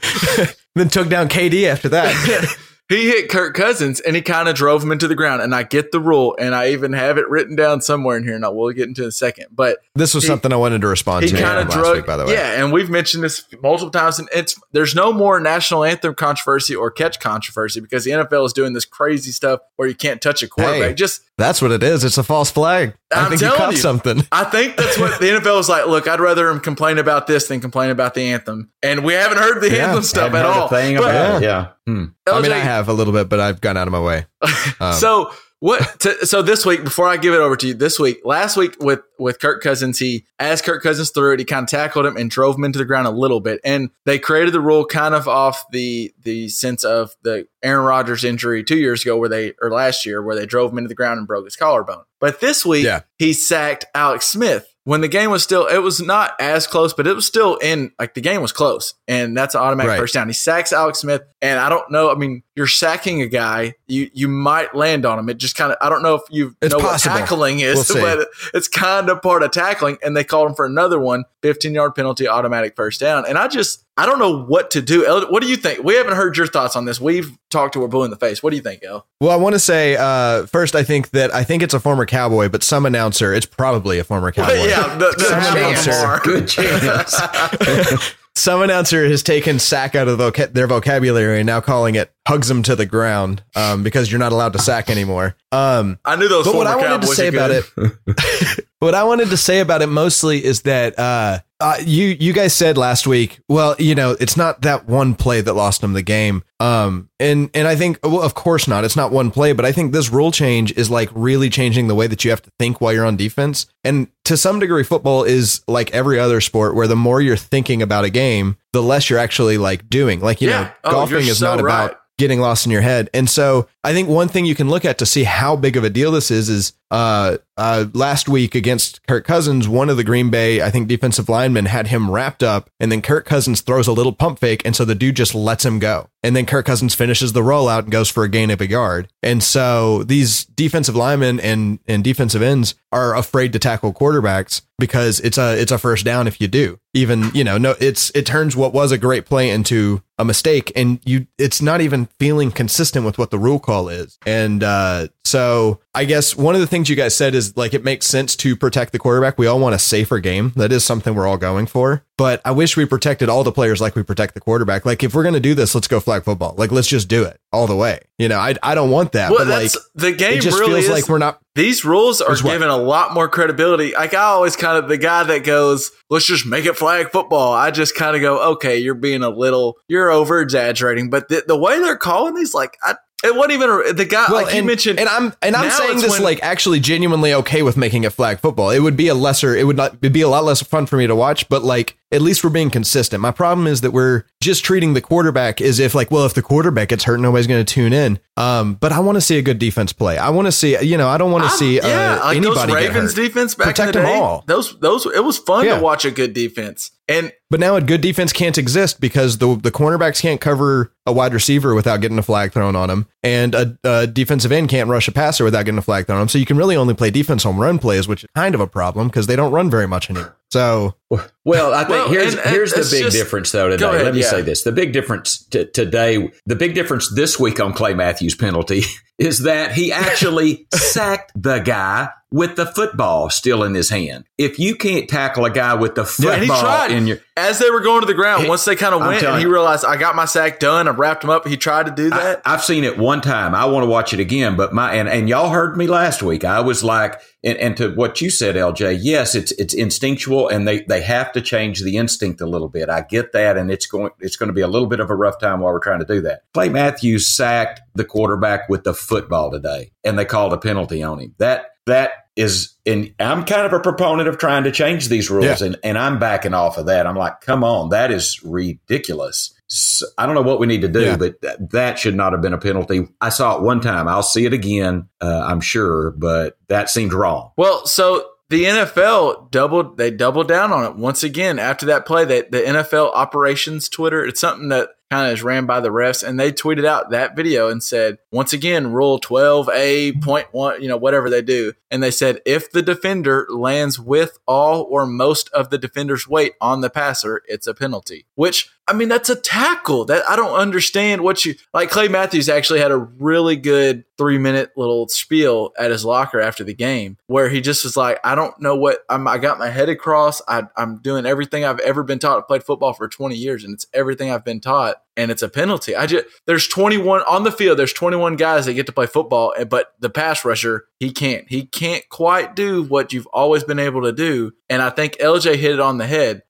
then took down KD after that. [laughs] he hit Kirk Cousins and he kind of drove him into the ground. And I get the rule, and I even have it written down somewhere in here, and I will get into in a second. But this was He- something I wanted to respond he to kind of last drove. week, by the way. Yeah, and we've mentioned this multiple times, and it's there's no more national anthem controversy or catch controversy because the NFL is doing this crazy stuff where you can't touch a quarterback. Hey. Just That's what it is. It's a false flag. I I'm think you telling caught you. something. I think that's what the NFL is like. Look, I'd rather him complain about this than complain about the anthem, and we haven't heard the Yeah, anthem stuff at all. a thing But- about it. Yeah. Hmm. I mean, I have a little bit, but I've gone out of my way. [laughs] Um, so what? To, so this week, before I give it over to you, this week, last week with with Kirk Cousins, he as Kirk Cousins threw it, he kind of tackled him and drove him into the ground a little bit, and they created the rule kind of off the the sense of the Aaron Rodgers injury two years ago, where they or last year where they drove him into the ground and broke his collarbone. But this week, Yeah. he sacked Alex Smith. When the game was still, it was not as close, but it was still in, like the game was close. And that's an automatic Right. first down. He sacks Alex Smith. And I don't know. I mean, you're sacking a guy, you you might land on him. It just kind of, I don't know if you It's know possible. what tackling is, We'll [laughs] but it's kind of part of tackling. And they called him for another one, 15 yard penalty, automatic first down. And I just, I don't know what to do. El, what do you think? We haven't heard your thoughts on this. We've talked to her blue in the face. What do you think, El? Well, I want to say uh, first, I think that I think it's a former cowboy, but some announcer, it's probably a former cowboy. [laughs] yeah, the, the Some chance. announcer. [laughs] Good chance. Some announcer has taken sack out of voca- their vocabulary and now calling it hugs them to the ground um, because you're not allowed to sack anymore. Um, I knew those but what I wanted to say are about it, [laughs] what I wanted to say about it mostly is that uh, uh, you you guys said last week, well, you know, it's not that one play that lost them the game. Um, and and I think, well, of course not. It's not one play, but I think this rule change is like really changing the way that you have to think while you're on defense. And to some degree, football is like every other sport, where the more you're thinking about a game, the less you're actually like doing. Like you Yeah. know, Oh, golfing is so not right. about getting lost in your head. And so I think one thing you can look at to see how big of a deal this is is uh, uh, last week against Kirk Cousins, one of the Green Bay, I think, defensive linemen had him wrapped up, and then Kirk Cousins throws a little pump fake, and so the dude just lets him go. And then Kirk Cousins finishes the rollout and goes for a gain of a yard. And so these defensive linemen and, and defensive ends are afraid to tackle quarterbacks because it's a it's a first down if you do. Even, you know, no it's it turns what was a great play into a mistake and you it's not even feeling consistent with what the rule call is. And uh so I guess one of the things you guys said is like it makes sense to protect the quarterback. We all want a safer game. That is something we're all going for. But I wish we protected all the players like we protect the quarterback. Like if we're gonna do this, let's go flag football. Like let's just do it all the way. You know, I I don't want that. Well, but like the game. it just really feels is, like we're not These rules are given a lot more credibility. Like I always kind of the guy that goes, "Let's just make it flag football." I just kind of go, "Okay, you're being a little, you're over exaggerating." But the, the way they're calling these, like, I, it wasn't even a, the guy. like you mentioned, and I'm and I'm saying this when- like actually genuinely okay with making it flag football. It would be a lesser, it would not it'd be a lot less fun for me to watch, but like at least we're being consistent. My problem is that we're just treating the quarterback as if like, well, if the quarterback gets hurt, nobody's going to tune in. Um, but I want to see a good defense play. I want to see, you know, I don't want to I'm- see uh, yeah, like anybody Ravens defense back Protect in the them all. Those those it was fun Yeah. to watch a good defense. And But now a good defense can't exist because the the cornerbacks can't cover a wide receiver without getting a flag thrown on him, and a, a defensive end can't rush a passer without getting a flag thrown on him. So you can really only play defense on run plays, which is kind of a problem because they don't run very much anymore. So Well, I think Well, here's and- and here's the big just- difference though today. Ahead, Let me yeah. say this: the big difference t- today, the big difference this week on Clay Matthews' penalty [laughs] is that he actually [laughs] sacked the guy with the football still in his hand. If you can't tackle a guy with the Yeah, and he football tried. in your as they were going to the ground, once they kind of went and he realized I got my sack done, I wrapped him up. He tried to do that. I, have seen it one time. I want to watch it again, but my and, and y'all heard me last week. I was like, and, and to what you said, LJ, yes, it's it's instinctual, and they they have to change the instinct a little bit. I get that, and it's going it's going to be a little bit of a rough time while we're trying to do that. Clay Matthews sacked the quarterback with the football today, and they called a penalty on him. That that is and I'm kind of a proponent of trying to change these rules Yeah. and, and I'm backing off of that. I'm like, come on, that is ridiculous. So, I don't know what we need to do, Yeah. but th- that should not have been a penalty. I saw it one time. I'll see it again, uh, I'm sure, but that seemed wrong. Well, so the NFL doubled they doubled down on it once again after that play. That the NFL operations Twitter, it's something that kind of is ran by the refs, and they tweeted out that video and said once again, Rule twelve A point one, you know whatever they do, and they said if the defender lands with all or most of the defender's weight on the passer, it's a penalty. Which I mean, that's a tackle. That I don't understand what you like. Clay Matthews actually had a really good three minute little spiel at his locker after the game where he just was like, I don't know what I'm, I got my head across. I, I'm doing everything I've ever been taught. I played football for 20 years and it's everything I've been taught. And it's a penalty. I just, there's 21 on the field. There's 21 guys that get to play football, but the pass rusher, he can't. He can't quite do what you've always been able to do. And I think LJ hit it on the head.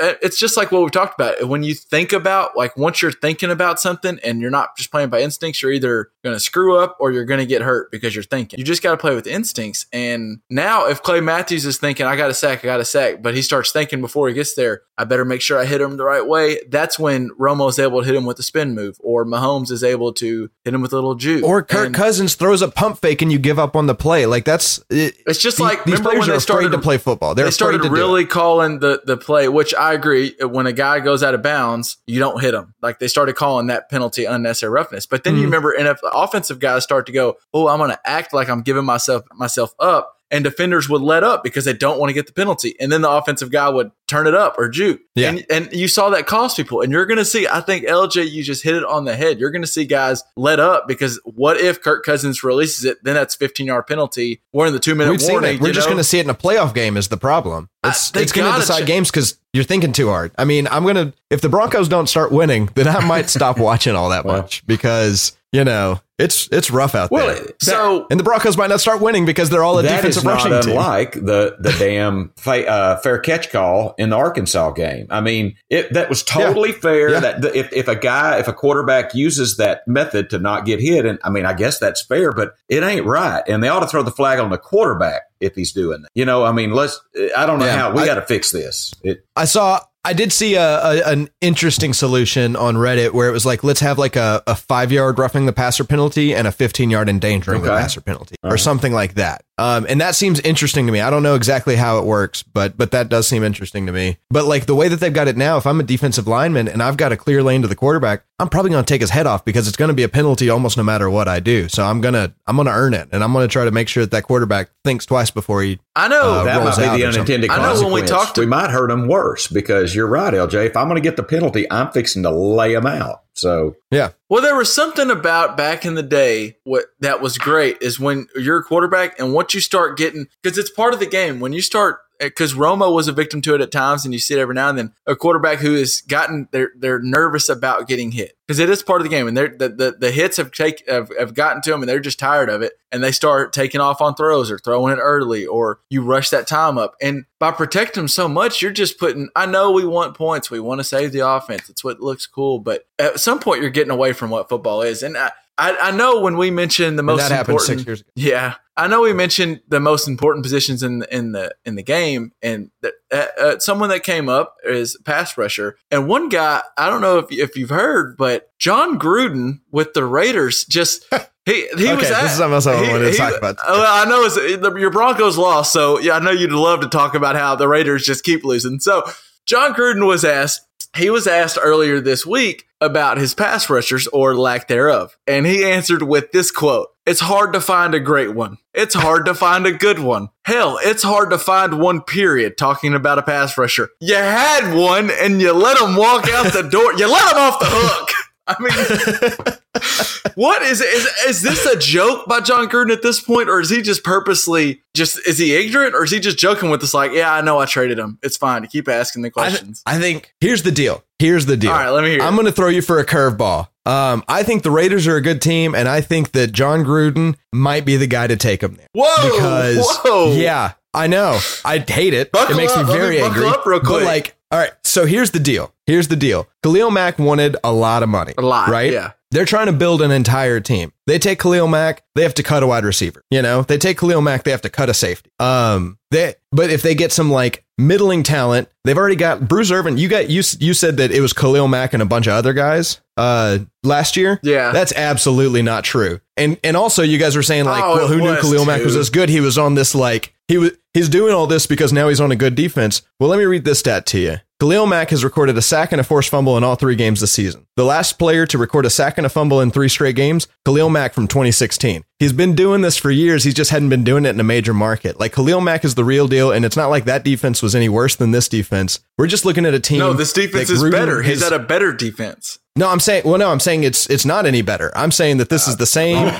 Eh, it's just like what we talked about. When you think about, like, once you're thinking about something and you're not just playing by instincts, you're either going to screw up or you're going to get hurt because you're thinking. You just got to play with instincts. And now, if Clay Matthews is thinking, I got a sack, I got a sack, but he starts thinking before he gets there, I better make sure I hit him the right way. That's when Romo's able to hit him with a spin move, or Mahomes is able to hit him with a little juke. or Kirk And Cousins throws a pump fake and you give up on the play. Like that's it, It's just the- like these remember players when are they afraid started to play football. They're they started to really calling the the play, which I agree. When a guy goes out of bounds, you don't hit him. Like they started calling that penalty unnecessary roughness. But then you Mhm. remember, and if offensive guys start to go, "Oh, I'm going to act like I'm giving myself myself up," and defenders would let up because they don't want to get the penalty, and then the offensive guy would turn it up or juke. Yeah. And, and you saw that cost people. And you're going to see, I think LJ, you just hit it on the head. You're going to see guys let up because what if Kirk Cousins releases it? Then that's 15 yard penalty. We're in the two minute We've warning. We're just going to see it in a playoff game. Is the problem? It's they it's going to gotta decide ch- games because you're thinking too hard. I mean, I'm gonna if the Broncos don't start winning, then I might stop [laughs] watching all that Well. much because you know it's it's rough out Well, there. So And the Broncos might not start winning because they're all a That is defensive not rushing team. unlike the the damn fa- uh, fair catch call in the Arkansas game. I mean, it that was totally fair. Yeah. That if if a guy if a quarterback uses that method to not get hit, and I mean, I guess that's fair, but it ain't right. And they ought to throw the flag on the quarterback if he's doing that. You know, I mean, let's. I don't know Yeah, how we got to fix this. It, I saw I did see a, a an interesting solution on Reddit where it was like let's have like a, a five yard roughing the passer penalty and a fifteen yard endangering the passer penalty All or right. something like that. Um, and that seems interesting to me. I don't know exactly how it works, but but that does seem interesting to me. But like the way that they've got it now, if I'm a defensive lineman and I've got a clear lane to the quarterback, I'm probably going to take his head off because it's going to be a penalty almost no matter what I do. So I'm gonna I'm gonna earn it, and I'm gonna try to make sure that that quarterback thinks twice before he I know Uh, that might be the unintended I know consequence. when we talked to- we might hurt him worse because you're right, LJ. If I'm going to get the penalty, I'm fixing to lay him out. So yeah. Well, there was something about back in the day what that was great is when you're a quarterback and once you start getting because it's part of the game. When you start Eh, because Romo was a victim to it at times and you see it every now and then. A quarterback who has gotten they're they're nervous about getting hit. Because it is part of the game and they're the, the, the hits have take have, have gotten to them and they're just tired of it and they start taking off on throws or throwing it early or you rush that time up. And by protecting them so much you're just putting I know we want points. We want to save the offense. It's what looks cool. But at some point you're getting away from what football is. And I, I, I know when we mentioned the most that happened important, six years ago. Yeah, I know we mentioned the most important positions in the, in the in the game, and that, uh, uh, someone that came up is pass rusher, and one guy I don't know if if you've heard, but Jon Gruden with the Raiders just. [laughs] He, he Okay, was this is something else I he- wanted to he- talk about. Well, I know it's, the, your Broncos lost, so yeah, I know you'd love to talk about how the Raiders just keep losing. So Jon Gruden was asked. He was asked earlier this week about his pass rushers or lack thereof, and he answered with this quote: "It's hard to find a great one. It's hard to find a good one. Hell, it's hard to find one. Period. Talking about a pass rusher, you had one, and you let him walk out the door. You let him off the hook." I mean, what is is is this a joke by Jon Gruden at this point, or is he just purposely just is he ignorant, or is he just joking with us? Like, yeah, I know I traded him. It's fine. Keep asking the I, th- questions. I think here's the deal. Here's the deal. All right, let me hear. I'm going to throw you for a curveball. Um, I think the Raiders are a good team, and I think that Jon Gruden might be the guy to take them there. Whoa, Because whoa, yeah, I know. I hate it. Buckle it makes up. me Let me very angry. up real But like, all right. So here's the deal. Here's the deal. Khalil Mack wanted a lot of money. a lot, right? Yeah, They're trying to build an entire team. They take Khalil Mack, they have to cut a wide receiver. You know, they take Khalil Mack, they have to cut a safety. Um, they but if they get some like middling talent, they've already got Bruce Irvin. You got you you said that it was Khalil Mack and a bunch of other guys uh last year. yeah. That's absolutely not true. And and also you guys were saying like, Oh, well, who knew Khalil Mack was too. as good? He was on this like he was he's doing all this because now he's on a good defense. Well, let me read this stat to you. Khalil Mack has recorded a sack and a forced fumble in all three games this season. The last player to record a sack and a fumble in three straight games, Khalil Mack from 2016. He's been doing this for years. He just hadn't been doing it in a major market. Like Khalil Mack is the real deal, and it's not like that defense was any worse than this defense. We're just looking at a team. no, this defense is better. He's at a better defense. No, I'm saying well no, I'm saying it's it's not any better. I'm saying that this is the same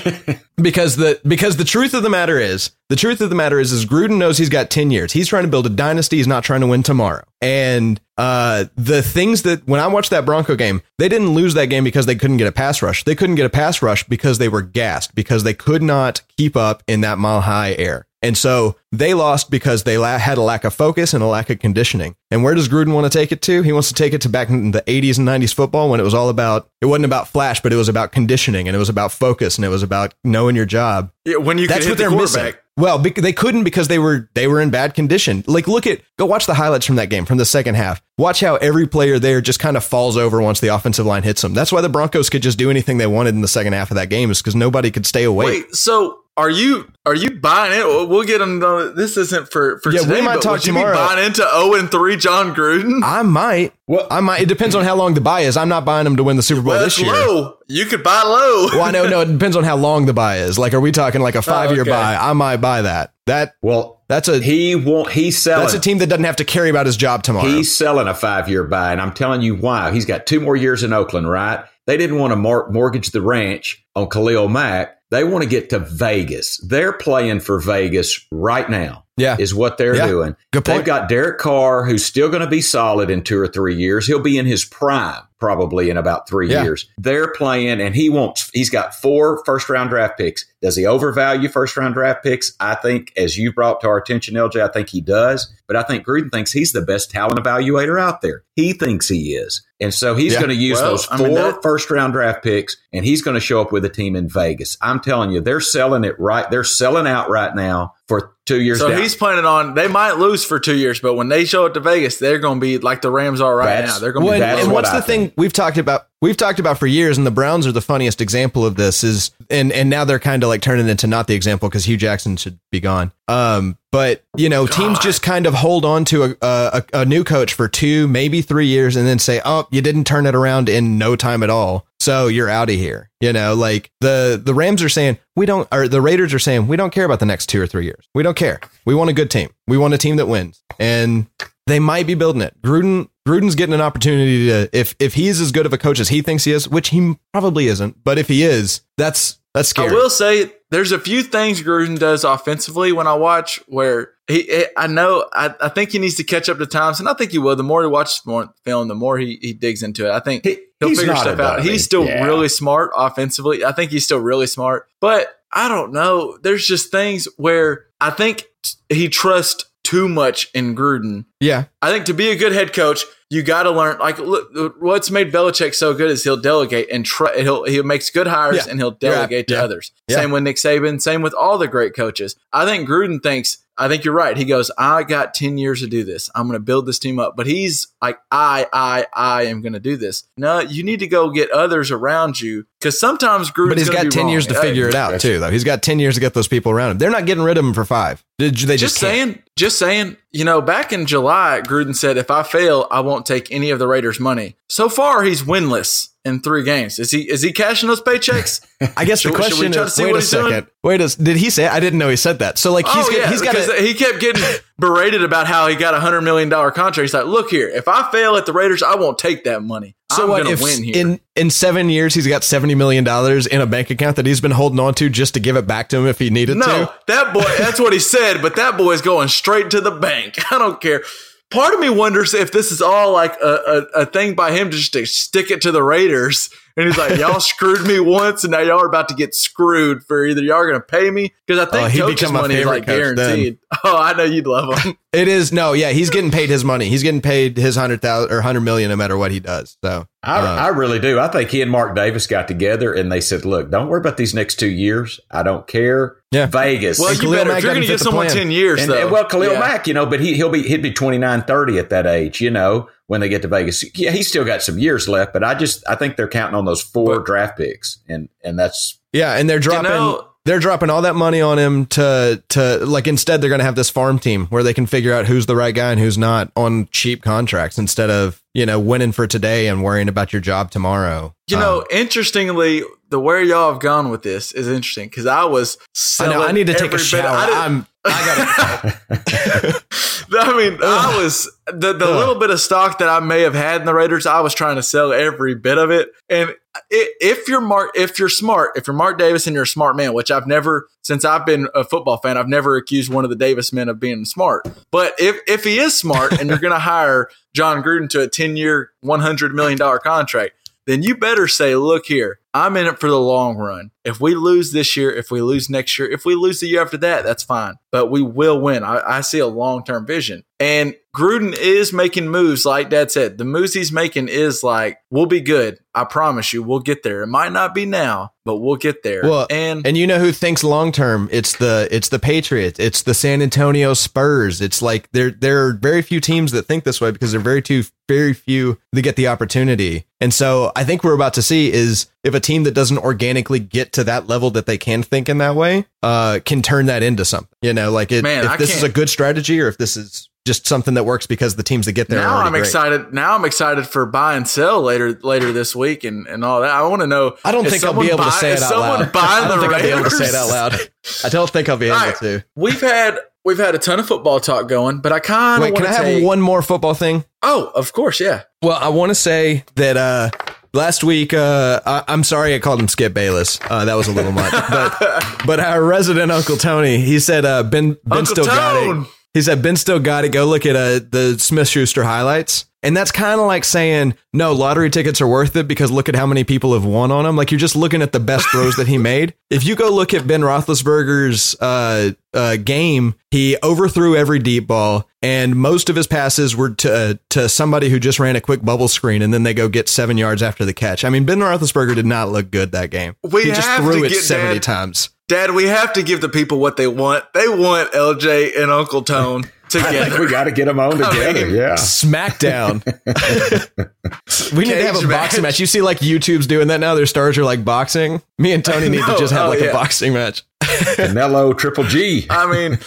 [laughs] because the because the truth of the matter is the truth of the matter is is Gruden knows he's got 10 years. He's trying to build a dynasty, he's not trying to win tomorrow. And uh the things that when I watched that Bronco game, they didn't lose that game because they couldn't get a pass rush. They couldn't get a pass rush because they were gassed because they could not keep up in that mile high air. And so they lost because they la- had a lack of focus and a lack of conditioning. And where does Gruden want to take it to? He wants to take it to back in the 80s and 90s football when it was all about, it wasn't about flash, but it was about conditioning and it was about focus and it was about knowing your job. Yeah, when you That's what the they're missing. quarterback. Well, bec- they couldn't because they were they were in bad condition. Like, look at go watch the highlights from that game from the second half. Watch how every player there just kind of falls over once the offensive line hits them. That's why the Broncos could just do anything they wanted in the second half of that game is because nobody could stay awake. Wait, so are you are you buying it? We'll- We'll get them. This isn't for for Yeah, we might but talk would you tomorrow. Be buying into zero and three, Jon Gruden. I might. Well- I might. It depends on how long the buy is. I'm not buying them to win the Super Bowl Well, this that's year. low. You could buy low. Well, I know. No, it [laughs] depends on how long the buy is. Like, are we talking like a oh, five year okay. buy? I might buy that. That Well, that's a he won't. He's selling. that's a team that doesn't have to carry about his job tomorrow. He's selling a five year buy, and I'm telling you why. He's got two more years in Oakland, right? They didn't want to mor- mortgage the ranch on Khalil Mack. They want to get to Vegas. They're playing for Vegas right now. Yeah. is what they're Yeah. doing. Good point. They've got Derek Carr, who's still going to be solid in two or three years. He'll be in his prime probably in about three Yeah. years. They're playing, and he wants. He's got four first round draft picks. Does he overvalue first round draft picks? I think, as you brought to our attention, LJ, I think he does. But I think Gruden thinks he's the best talent evaluator out there. He thinks he is, and so he's Yeah. going to use Well, those I mean, that- first round draft picks, and he's going to show up with a team in Vegas. I'm telling you, they're selling it right. They're selling out right now for two years. So down. he's planning on they might lose for two years, but when they show up to Vegas, they're going to be like the Rams are right That's- now. They're going to Well, be and, and what's I the thing we've talked about? We've talked about for years, and the Browns are the funniest example of this. Is and and now they're kind of like turning into not the example because Hue Jackson should be gone. Um, but you know, teams just kind of hold on to a, a a new coach for two, maybe three years, and then say, "Oh, you didn't turn it around in no time at all, so you're out of here." You know, like the the Rams are saying we don't, or the Raiders are saying we don't care about the next two or three years. We don't care. We want a good team. We want a team that wins, and they might be building it. Gruden Gruden's getting an opportunity to if if he's as good of a coach as he thinks he is, which he probably isn't, but if he is, that's that's scary. I will say there's a few things Gruden does offensively when I watch where he, I know, I, I think he needs to catch up to times, and I think he will. The more he watches more film, the more he, he digs into it. I think He- he'll figure stuff out. He's still Yeah. really smart offensively. I think he's still really smart, but I don't know. There's just things where I think he trusts too much in Gruden. Yeah. I think to be a good head coach, you got to learn. Like, look, what's made Belichick so good is he'll delegate and try, he'll he makes good hires Yeah. and he'll delegate ab- to yeah. others. Yeah. Same with Nick Saban. Same with all the great coaches. I think Gruden thinks. I think you're right. He goes, I got 10 years to do this. I'm going to build this team up. But he's like, I, I, I am going to do this. No, you need to go get others around you because sometimes Gruden's But he's gonna got 10 wrong. years to Hey, figure it out, That's- too, though. He's got 10 years to get those people around him. They're not getting rid of him for five. Did They just just, saying, just saying, you know, back in July, Gruden said, if I fail, I won't take any of the Raiders' money. So far, he's winless in three games. Is he is he cashing those paychecks? I guess Should the we- should we question is wait a he's doing? second. Wait a Did he say I didn't know he said that. So, like, he's, oh, yeah, he's got a, he kept getting [laughs] berated about how he got a $100 million contract. He's like, look here, if I fail at the Raiders, I won't take that money. So I'm what going to if win here. in in seven years he's got seventy million dollars in a bank account that he's been holding on to just to give it back to him if he needed No, to? that boy, that's what he said, but that boy's going straight to the bank. [laughs] I don't care. Part of me wonders if this is all like a, a, a thing by him to just to stick it to the Raiders. And he's like, y'all screwed me once, and now y'all are about to get screwed for either y'all are going to pay me because I Oh, think he'd coach's money is like coach then. guaranteed. [laughs] Oh, I know you'd love him. [laughs] It is no, yeah, he's getting paid his money. He's getting paid his hundred thousand or hundred million no matter what he does. So I, uh, I really do. I think he and Mark Davis got together and they said, "Look, don't worry about these next two years. I don't care. Yeah. Vegas. Well, And you Khalil better Mack if you're going to get fit someone plan. ten years, and, though. and, well, Khalil Yeah. Mack, you know, but he he'll be he'd be 29, 30 at that age, you know, when they get to Vegas. Yeah, he's still got some years left, but I just I think they're counting on those four But- draft picks, and and that's yeah, and they're dropping know- they're dropping all that money on him to to like instead they're going to have this farm team where they can figure out who's the right guy and who's not on cheap contracts instead of you know winning for today and worrying about your job tomorrow. You Um, know, interestingly, the where y'all have gone with this is interesting because I was. I know. I need to take a shower. I I'm I got. [laughs] I mean, I was the, the little bit of stock that I may have had in the Raiders. I was trying to sell every bit of it. And i- if you're Mark, if you're smart, if you're Mark Davis and you're a smart man, which I've never, since I've been a football fan, I've never accused one of the Davis men of being smart. But if if he is smart and you're going [laughs] to hire Jon Gruden to a ten year, one hundred million dollar contract, then you better say, look here, I'm in it for the long run. If we lose this year, if we lose next year, if we lose the year after that, that's fine. But we will win. I, I see a long term vision. And Gruden is making moves, like Dad said. The moves he's making is like, we'll be good. I promise you, we'll get there. It might not be now, but we'll get there. Well, and and you know who thinks long term? It's the it's the Patriots. It's the San Antonio Spurs. It's like there there are very few teams that think this way because there are very too very few that get the opportunity. And so I think we're about to see is if a team that doesn't organically get to that level that they can think in that way, uh, can turn that into something. You know, like it, Man, if I this is a good strategy or if this is just something that works because the teams that get there. now I'm great. excited. Now I'm excited for buy and sell later later this week and, and all that. I want to know. I don't think I'll be able to say it out someone loud. [laughs] I don't think I'll be able to say it out loud. [laughs] I don't think I'll be able right. to. We've had we've had a ton of football talk going, but I kind of can to I have take, one more football thing? Oh, of course, yeah. Well, I want to say that uh, last week, uh, I, I'm sorry I called him Skip Bayless. Uh, that was a little much, but [laughs] but our resident Uncle Tony, he said uh, Ben Ben Uncle still got it. He said Ben still got it. Go look at uh, the Smith Schuster highlights. And that's kind of like saying, no, lottery tickets are worth it because look at how many people have won on them. Like you're just looking at the best throws that he [laughs] made. If you go look at Ben Roethlisberger's uh, uh, game, he overthrew every deep ball, and most of his passes were to uh, to somebody who just ran a quick bubble screen, and then they go get seven yards after the catch. I mean, Ben Roethlisberger did not look good that game. We he just threw it seventy times. Dad, we have to give the people what they want. They want LJ and Uncle Tone [laughs] I think together. we got to get them on [laughs] I together. mean, yeah. Smackdown. [laughs] we need to have a Cage boxing match. match. You see, like YouTube's doing that now. Their stars are like boxing. Me and Tony need to just have Oh, like yeah. a boxing match. Canelo Triple G. I mean,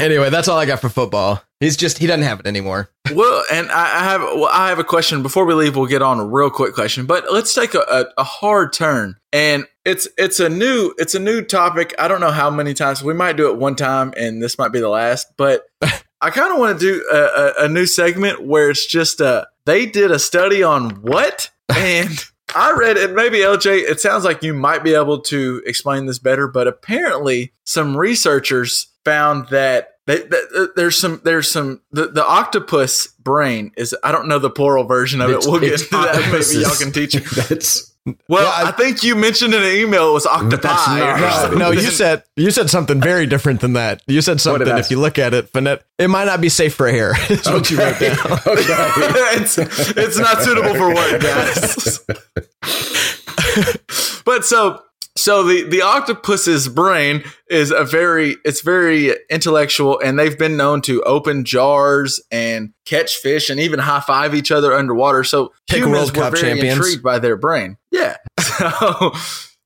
Anyway, that's all I got for football. He's just he doesn't have it anymore. well, and I, I have well, I have a question before we leave. We'll get on a real quick question, but let's take a, a, a hard turn, and it's it's a new it's a new topic. I don't know how many times we might do it one time, and this might be the last, but [laughs] I kind of want to do a, a, a new segment where it's just uh they did a study on what [laughs] and. I read it. Maybe LJ. It sounds like you might be able to explain this better, but apparently, some researchers found that, they, there's some there's some the, the octopus brain is I don't know the plural version of It's- it. We'll get to that. Maybe y'all can teach me. [laughs] That's Well, Well, I- I, think you mentioned in an email it was octopi. not- No, No, you said you said something very different than that. You said something. If you look at it, Finet, it might not be safe for hair. [laughs] Is what you wrote down. [laughs] [laughs] it's it's not suitable for work, guys. but so so the the octopus's brain is a very it's very intellectual and they've been known to open jars and catch fish and even high five each other underwater so Pick humans World were Cup very champions. intrigued by their brain yeah [laughs] so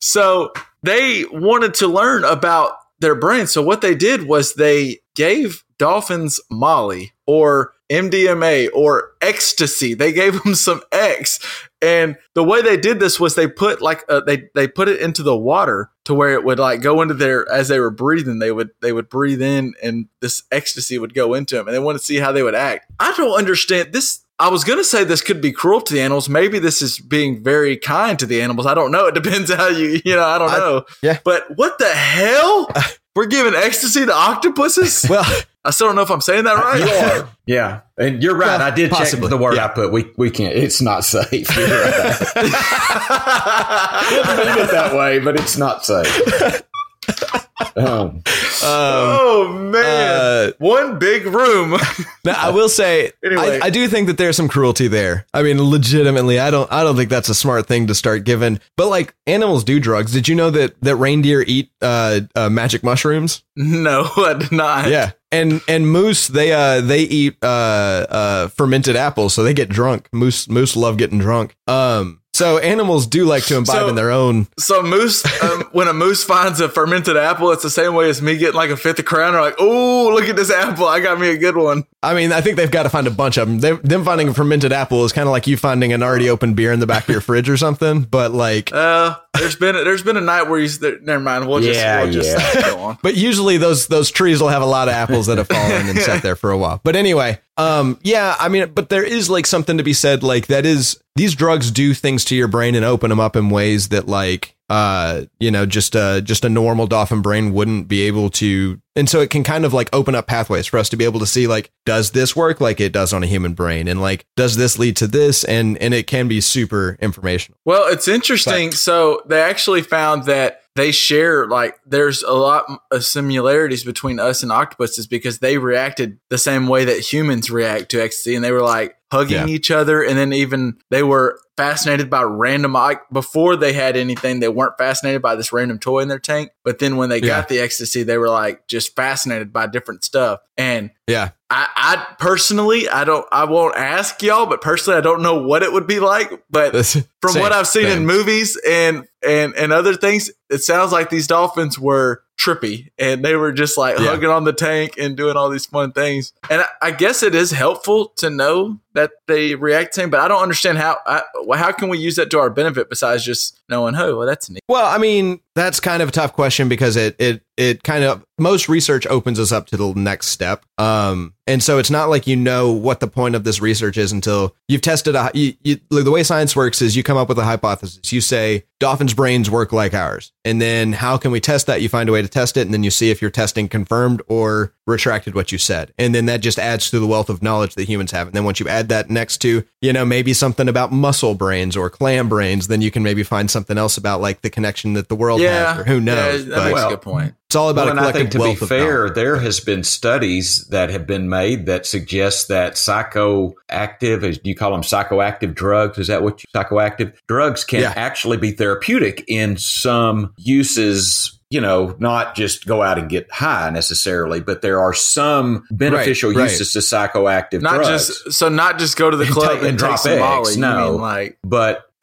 so they wanted to learn about their brain so what they did was they gave dolphins molly or MDMA or ecstasy. They gave them some X, and the way they did this was they put like uh, they they put it into the water to where it would like go into their as they were breathing. They would they would breathe in, and this ecstasy would go into them, and they wanted to see how they would act. I don't understand this. I was gonna say this could be cruel to the animals. Maybe this is being very kind to the animals. I don't know. It depends how you you know. I don't I- know. yeah. But what the hell? [laughs] We're giving ecstasy to octopuses. Well, I still don't know if I'm saying that right. You [laughs] are. Yeah. And you're right. Well, I did possibly, check the word yeah. I put. We we can't. It's not safe. You're right. [laughs] Didn't mean it that way, but it's not safe. Um, oh man, uh, one big room. [laughs] Now, I will say, Anyway. I, I do think that there's some cruelty there. I mean, legitimately, I don't, I don't think that's a smart thing to start giving. But like, animals do drugs. Did you know that that reindeer eat uh, uh magic mushrooms? no, I did not. Yeah, and and moose they uh they eat uh uh fermented apples, so they get drunk. Moose moose love getting drunk. Um, so animals do like to imbibe So- in their own. So moose, um, when a moose finds a fermented apple, it's the same way as me getting like a fifth of crown. Or like, oh, look at this apple! I got me a good one. I mean, I think they've got to find a bunch of them. They, them finding a fermented apple is kind of like you finding an already opened beer in the back of your fridge or something. But like, Uh, there's been a, there's been a night where he's there, never mind. We'll just Yeah, we'll just yeah. go on. But usually those those trees will have a lot of apples that have fallen and sat there for a while. But anyway, um, yeah, I mean, but there is like something to be said. Like that is these drugs do things to your brain and open them up in ways that like uh you know just uh just a normal dolphin brain wouldn't be able to and so it can kind of like open up pathways for us to be able to see like does this work like it does on a human brain and like does this lead to this and and it can be super informational Well, it's interesting. so they actually found that they share like there's a lot of similarities between us and octopuses because they reacted the same way that humans react to ecstasy, and they were like hugging Yeah. each other, and then even they were fascinated by random like before they had anything they weren't fascinated by this random toy in their tank but then when they Yeah. got the ecstasy they were like just fascinated by different stuff and yeah I, I personally i don't i won't ask y'all but personally i don't know what it would be like but [laughs] from Same, what I've seen same. in movies and and and other things, it sounds like these dolphins were trippy and they were just like Yeah. hugging on the tank and doing all these fun things. And I, I guess it is helpful to know that they react the same, but I don't understand how I, how can we use that to our benefit besides just knowing, oh, well, that's neat. Well, I mean, that's kind of a tough question because it it it kind of most research opens us up to the next step. Um, and so it's not like you know what the point of this research is until you've tested a. You, you, the way science works is you come up with a hypothesis. You say dolphins' brains work like ours, and then how can we test that? You find a way to test it, and then you see if your testing confirmed or retracted what you said, and then that just adds to the wealth of knowledge that humans have. And then once you add that next to you know maybe something about muscle brains or clam brains, then you can maybe find something else about like the connection that the world Yeah. has, or who knows. Yeah, that but makes a good point. it's all about well, and I think to be wealth of knowledge. fair, there has been studies that have been made that suggest that psychoactive, as you call them, psychoactive drugs. Is that what you, psychoactive drugs can Yeah. actually be therapeutic in some uses? You know, not just go out and get high necessarily, but there are some beneficial right. uses to psychoactive Not drugs. just so not just go to the [laughs] And club take- and, and take drop some eggs, Molly. You no. mean like but [laughs]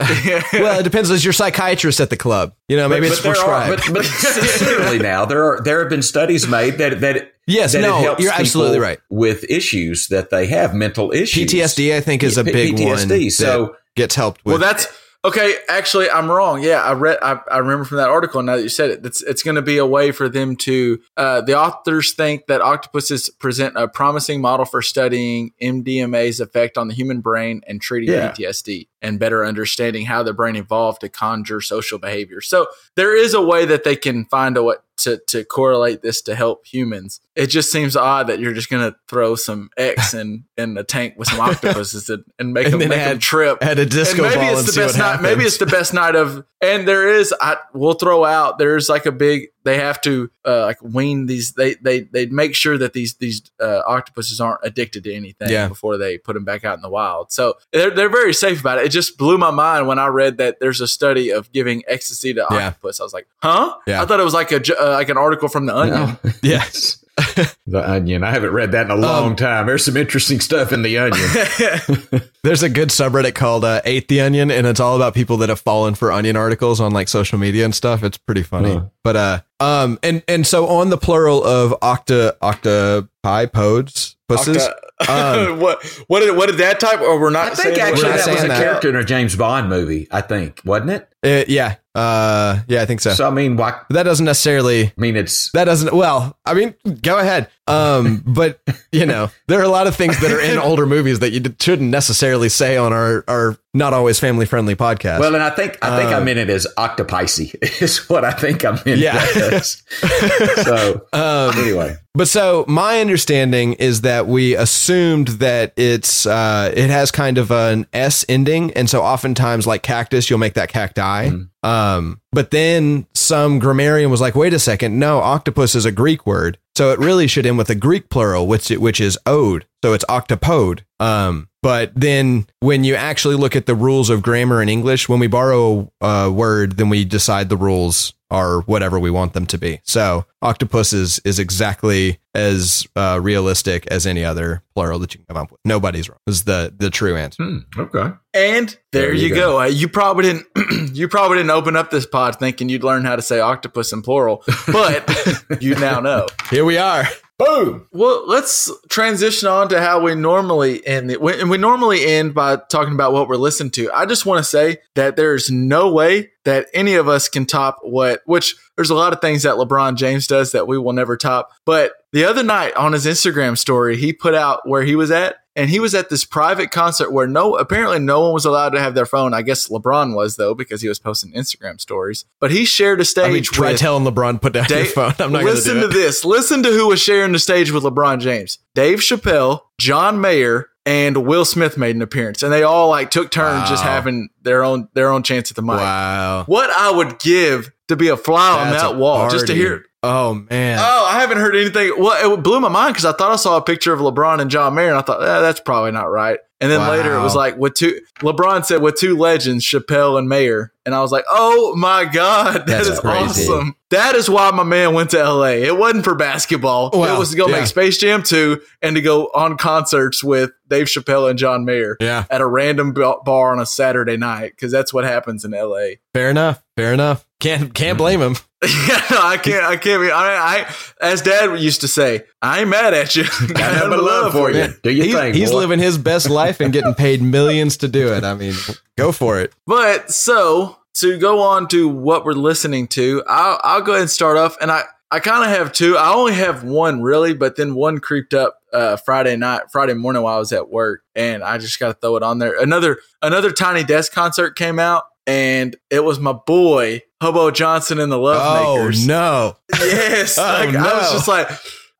well, it depends. Is your psychiatrist at the club? You know, maybe but, it's but there are, prescribed. but, but [laughs] sincerely now, there are there have been studies made that that Yes, that no, it helps you're absolutely right. with issues that they have, mental issues. PTSD, I think, is a big one. PTSD. that So gets helped with. Well, that's okay. Actually, I'm wrong. Yeah, I read. I, I remember from that article. Now that you said it, it's it's going to be a way for them to. Uh, the authors think that octopuses present a promising model for studying MDMA's effect on the human brain and treating Yeah. PTSD. And better understanding how the brain evolved to conjure social behavior. So there is a way that they can find a way to, to correlate this to help humans. It just seems odd that you're just going to throw some X [laughs] in, in a tank with some octopuses and, and make And them make them trip. At a disco and maybe ball it's and the see best night. Maybe it's the best night of. And there is. I we'll throw out. There's like a big. They have to uh, like wean these. They they they make sure that these these uh, octopuses aren't addicted to anything Yeah. before they put them back out in the wild. So they're they're very safe about it. It just blew my mind when I read that there's a study of giving ecstasy to Yeah. I was like, huh? Yeah. I thought it was like a uh, like an article from the Onion. No. [laughs] Yes. [laughs] the Onion. I haven't read that in a long Um, time. There's some interesting stuff in the Onion. [laughs] There's a good subreddit called uh, Ate the Onion, and it's all about people that have fallen for onion articles on like social media and stuff. It's pretty funny. Huh. But uh, um, and and so on the plural of octa octopi pods pusses. Octa- Um, [laughs] what what did what did that type? Or we're not. I think actually not that was a that. character in a James Bond movie. I think wasn't it? Uh, yeah, uh, yeah, I think so. So I mean, why? That doesn't necessarily. I mean, it's That doesn't. Well, I mean, go ahead. Um, [laughs] but you know, there are a lot of things that are in older movies that you shouldn't necessarily say on our our not always family friendly podcast. well, and I think I think I Um, meant it as octopicy [laughs] is what I think I meant. Yeah. [laughs] so um, anyway, But so my understanding is that we assumed that it's uh it has kind of an S ending, and so oftentimes like cactus, you'll make that cacti. Um, but then some grammarian was like, wait a second, no, octopus is a Greek word, so it really should end with a Greek plural, which which is ode, so it's octopode. Um, but then when you actually look at the rules of grammar in English, when we borrow a word, then we decide the rules are whatever we want them to be. So octopus is is exactly as uh, realistic as any other plural that you can come up with. Nobody's wrong. Is the the true answer. Hmm, okay. And there, There you you go. Uh, You probably didn't. [clears throat] you probably didn't open up this pod thinking you'd learn how to say octopus in plural, but [laughs] you now know. Here we are. Boom. Well, let's transition on to how we normally end it. And we normally end by talking about what we're listening to. I just want to say that there's no way that any of us can top what, which there's a lot of things that LeBron James does that we will never top. But the other night on his Instagram story, he put out where he was at. And he was at this private concert where no, apparently no one was allowed to have their phone. I guess LeBron was though, because he was posting Instagram stories. But he shared a stage I mean, try with telling LeBron put down your phone. [laughs] I'm not going to listen to it. this. Listen to who was sharing the stage with LeBron James. Dave Chappelle, John Mayer, and Will Smith made an appearance, and they all like took turns just having their own their own chance at the mic. Wow. What I would give to be a fly on that a wall just to party. hear. Oh man. Oh, I haven't heard anything. Well, it blew my mind because I thought I saw a picture of LeBron and John Mayer, and I thought eh, that's probably not right. And then later it was like with two. LeBron said with two legends, Chappelle and Mayer, and I was like, oh my god, [laughs] that That's is crazy. awesome. That is why my man went to LA. It wasn't for basketball. Well, it was to go yeah. make Space Jam 2 and to go on concerts with Dave Chappelle and John Mayer yeah. at a random bar on a Saturday night because that's what happens in LA. Fair enough. Fair enough. Can't can't blame him. [laughs] yeah, no, I can't. I can't be. I, I, as Dad used to say, I ain't mad at you. Got nothing but love for you. Do your He's, thing. he's boy. living his best life [laughs] and getting paid millions to do it. I mean, go for it. But so to go on to what we're listening to, I'll, I'll go ahead and start off. And I, I kind of have two. I only have one really, but then one creeped up uh, Friday night, Friday morning while I was at work, and I just got to throw it on there. Another another Tiny Desk concert came out, and it was my boy Hobo Johnson and the Love Oh no. Yes. [laughs] Oh, like, I was just like,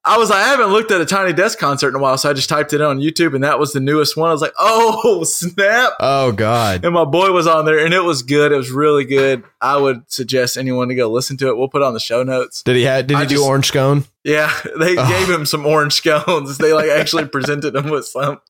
I was like, I haven't looked at a Tiny Desk concert in a while, so I just typed it on YouTube, and that was the newest one. I was like, oh [laughs] snap! Oh god. And my boy was on there, and it was good. It was really good. I would suggest anyone to go listen to it. We'll put it on the show notes. Did he have? Did he I do orange scone? Yeah, [laughs] they Oh. gave him some orange scones. They like actually [laughs] presented him with some.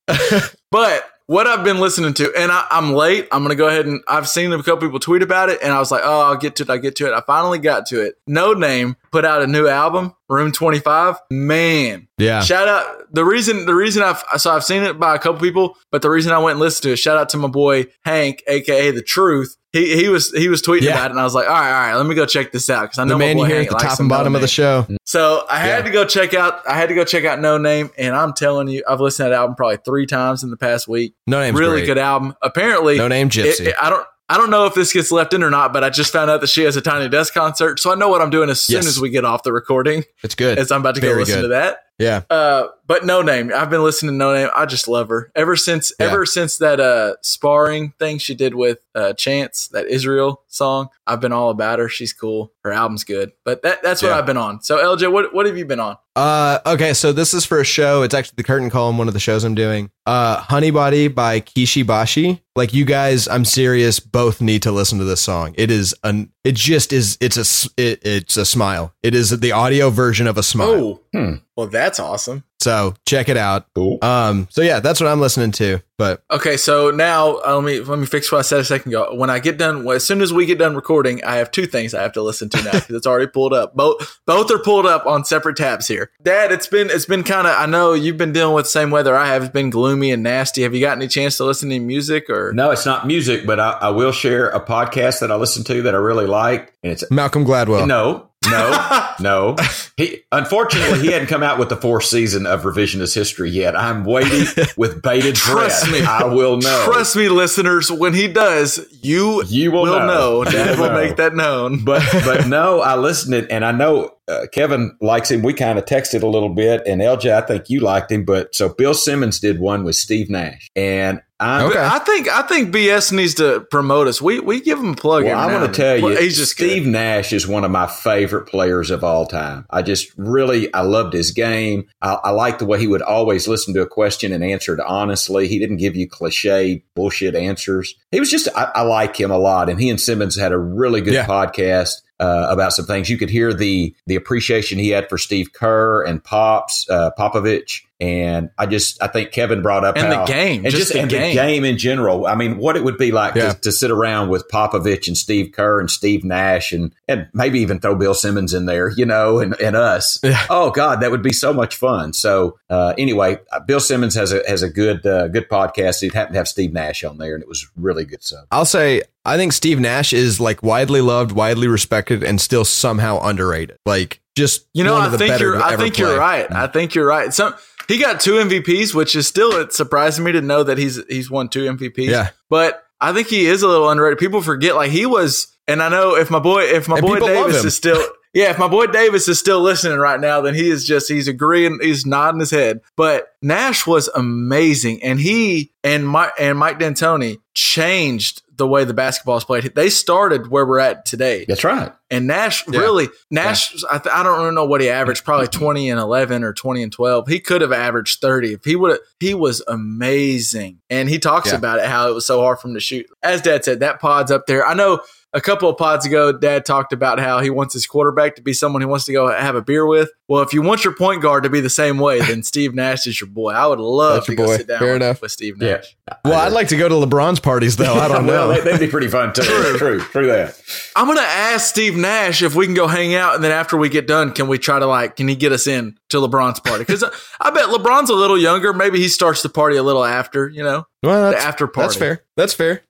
But what I've been listening to, and I, I'm late. I'm gonna go ahead and I've seen a couple people tweet about it, and I was like, oh, I'll get to it. I get to it. I finally got to it. No Name put out a new album, Room 25. Man, Yeah. Shout out the reason the reason I've so I've seen it by a couple people, but the reason I went and listened to it, shout out to my boy Hank, aka the Truth. He he was he was tweeting Yeah. about it, and I was like, all right, all right, let me go check this out because I know The my man boy you hear Hank at the top and No bottom of the show. So I had Yeah. to go check out. I had to go check out No Name, and I'm telling you, I've listened to that album probably three times in the past week. No Name, really great. good album. Apparently, No name it- gypsy. it- I don't. I don't know if this gets left in or not, but I just found out that she has a Tiny Desk concert, so I know what I'm doing as soon Yes. as we get off the recording. it's good. As I'm about to go listen good. to that. Yeah. Uh, but no name. I've been listening to no name. I just love her ever since Yeah. ever since that uh sparring thing she did with uh Chance that Israel song. I've been all about her. She's cool. Her album's good. But that that's what Yeah. I've been on. So LJ, what what have you been on? Uh, okay, so this is for a show. It's actually the curtain call on one of the shows I'm doing. Uh, Honey Body by Kishi Bashi. Like you guys, I'm serious. Both need to listen to this song. It is an. It just is. It's a. It, it's a smile. It is the audio version of a smile. Oh, Hmm. Well, that's awesome. So check it out. Cool. Um. So yeah, that's what I'm listening to. But Okay, so now uh, let me let me fix what I said a second ago. When I get done, as soon as we get done recording, I have two things I have to listen to now because it's already pulled up. Both both are pulled up on separate tabs here. Dad, it's been it's been kind of. I know you've been dealing with the same weather I have. It's been gloomy and nasty. Have you got any chance to listen to music or? No, it's not music, but I, I will share a podcast that I listen to that I really like, and it's Malcolm Gladwell. no, no, no. He unfortunately he hadn't come out with the fourth season of revisionist history yet. I'm waiting [laughs] with bated Trust breath. me. I will know. Trust me, listeners. When he does, you You will will know. know. Dad will will make that known. but [laughs] but no, I listened it, and I know uh, Kevin likes him. We kind of texted a little bit, and LJ, I think you liked him. But so Bill Simmons did one with Steve Nash, and I'm Okay. I think I think BS needs to promote us. We we give him a plug. Well, I want to tell you, he's just Steve good. Nash is one of my favorite players of all time. I just really, I loved his game. I, I like the way he would always listen to a question and answer it honestly. He didn't give you cliche bullshit answers. He was just, I, I like him a lot. And he and Simmons had a really good Yeah. podcast. Uh, about some things, you could hear the the appreciation he had for Steve Kerr and Pops uh, Popovich, and I just I think Kevin brought up And the game, and just just, the and game. the game in general. I mean, what it would be like Yeah. to, to sit around with Popovich and Steve Kerr and Steve Nash and and maybe even throw Bill Simmons in there, you know, and, and us. Yeah. Oh God, that would be so much fun. So uh, anyway, uh, Bill Simmons has a has a good uh, good podcast. He happened to have Steve Nash on there, and it was really good. So I'll say I think Steve Nash is like widely loved, widely respected, and still somehow underrated. Like just You know, one I the think better you're. I ever think you're right. I think you're right. Some he got two MVPs, which is still it's surprising me to know that he's he's won two MVPs. Yeah. but I think he is a little underrated. People forget like he was, and I know if my boy if my And boy Davis is still. [laughs] Yeah, if my boy Davis is still listening right now, then he is just he's agreeing, he's nodding his head. But Nash was amazing, and he and Mike and Mike D'Antoni changed the way the basketball is played. They started where we're at today. that's right. And Nash Yeah. really, Nash, I, th- I don't really know what he averaged, probably 20 and 11 or 20 and 12. He could have averaged 30 if he would he was amazing. And he talks Yeah. about it, how it was so hard for him to shoot. As dad said, that pod's up there. I know a couple of pods ago, dad talked about how he wants his quarterback to be someone he wants to go have a beer with. Well, if you want your point guard to be the same way, then [laughs] Steve Nash is your boy. I would love That's to your go boy. sit down Fair with, enough. with Steve Yeah. Nash. Well, I'd like to go to LeBron's parties though. I don't [laughs] well, know. they, that'd be pretty fun too. True. True, true that. I'm gonna ask Steve Nash if we can go hang out, and then after we get done, can we try to like, can he get us in to LeBron's party? Because [laughs] I bet LeBron's a little younger. Maybe he starts the party a little after, you know. Well, that's, The after party. That's fair. That's fair.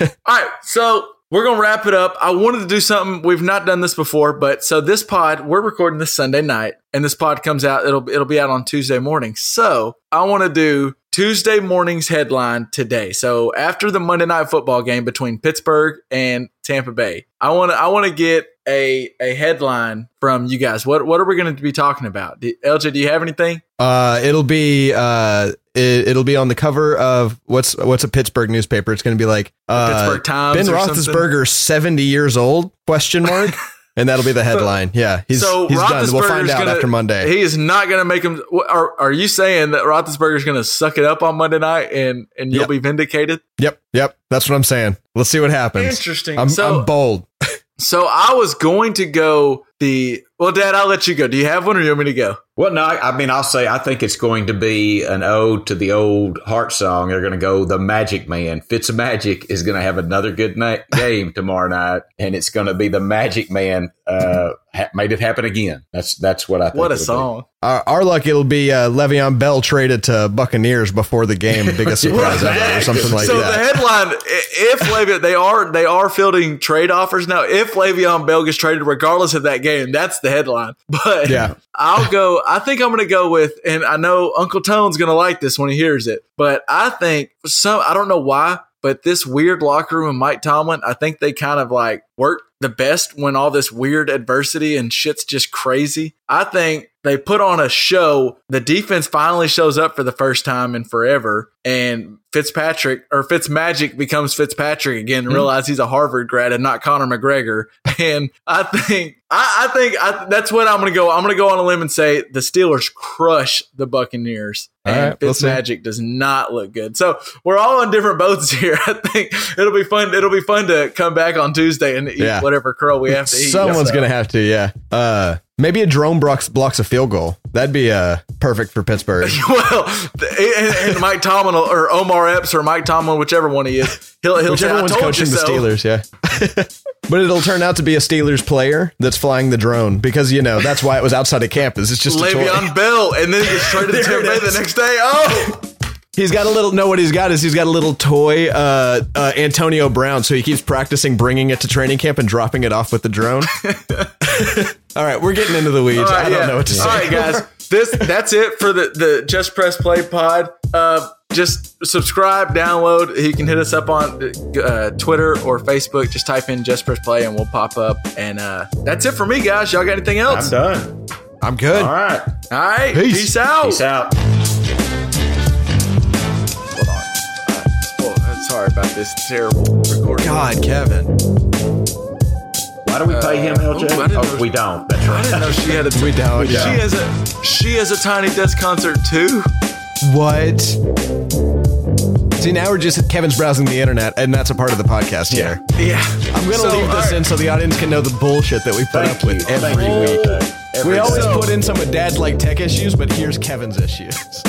All right, so we're gonna wrap it up. I wanted to do something we've not done this before, but so this pod we're recording this Sunday night, and this pod comes out. It'll it'll be out on Tuesday morning. So I want to do Tuesday morning's headline today. So after the Monday night football game between Pittsburgh and Tampa Bay, I want to I want to get a a headline from you guys. What what are we going to be talking about? Do, LJ, do you have anything? Uh, it'll be uh, it, it'll be on the cover of what's what's a Pittsburgh newspaper. It's going to be like uh, Pittsburgh Times Ben or something? Roethlisberger seventy years old? Question mark. [laughs] and that'll be the headline. Yeah, he's so he's done. We'll find out gonna- after Monday. He is not going to make him. Are, are you saying that Roethlisberger's going to suck it up on Monday night and and you'll Yep. be vindicated? yep, yep. That's what I'm saying. Let's see what happens. Interesting. I'm, so I'm bold. [laughs] so I was going to go the. Well, Dad, I'll let you go. Do you have one, or you want me to go? Well, no, I I mean, I'll say I think it's going to be an ode to the old heart song. They're going to go the Magic Man. Fitzmagic is going to have another good night game tomorrow night, and it's going to be the Magic Man uh, ha- made it happen again. That's that's what I think. What a song! Our, our luck, it'll be uh, Le'Veon Bell traded to Buccaneers before the game. Biggest [laughs] surprise ever, or something like so that. So the headline: If Le'Veon, they are they are fielding trade offers now. If Le'Veon Bell gets traded, regardless of that game, that's the headline. [laughs] But Yeah. I'll go. I think I'm going to go with, and I know Uncle Tone's going to like this when he hears it. But I think some. I don't know why, but this weird locker room and Mike Tomlin, I think they kind of like work the best when all this weird adversity and shit's just crazy. I think they put on a show. The defense finally shows up for the first time in forever, and Fitzpatrick or Fitzmagic becomes Fitzpatrick again and realize he's a Harvard grad and not Conor McGregor. [laughs] And I think I, I think I, that's what I'm going to go. I'm going to go on a limb and say the Steelers crush the Buccaneers. All And right, we'll. Fitzmagic does not look good. So we're all on different boats [laughs] here. I think it'll be fun. It'll be fun to come back on Tuesday and eat Yeah. whatever curl we have to eat. Someone's So- gonna have to, yeah. Uh, maybe a drone blocks blocks a field goal. That'd be uh perfect for Pittsburgh. [laughs] well, and, and Mike Tomlin or Omar Epps or Mike Tomlin, whichever one he is, he'll he'll say, Whichever "I one's coaching the so." Steelers, yeah. [laughs] but it'll turn out to be a Steelers player that's flying the drone because you know that's why it was outside of campus. It's just a toy. Le'Veon Bell, and then he gets traded to [laughs] Tampa Bay the next day. Oh, He's got a little. No, what he's got is he's got a little toy, uh, uh, Antonio Brown. So he keeps practicing bringing it to training camp and dropping it off with the drone. [laughs] All right, we're getting into the weeds. All right, I don't yeah. know what to say. All right, guys, this that's it for the the Just Press Play pod. Uh, just subscribe, download. You can hit us up on uh, Twitter or Facebook. Just type in Just Press Play and we'll pop up. And uh, that's it for me, guys. Y'all got anything else? I'm done. I'm good. All right. All right, Peace. peace, out. Peace out. Sorry about this terrible recording. God, Kevin. Why do we pay him, uh, ooh, I LJ? didn't Oh, know- we don't. That's I right. didn't know she had a. [laughs] We don't. She yeah. has a. She has a tiny desk concert too. What? See, now we're just Kevin's browsing the internet, and that's a part of the podcast here. Yeah, I'm gonna So, leave this all right. in so the audience can know the bullshit that we put Thank up with you. every Thank you, week. Every We always day. put in some of Dad's like tech issues, but here's Kevin's issues.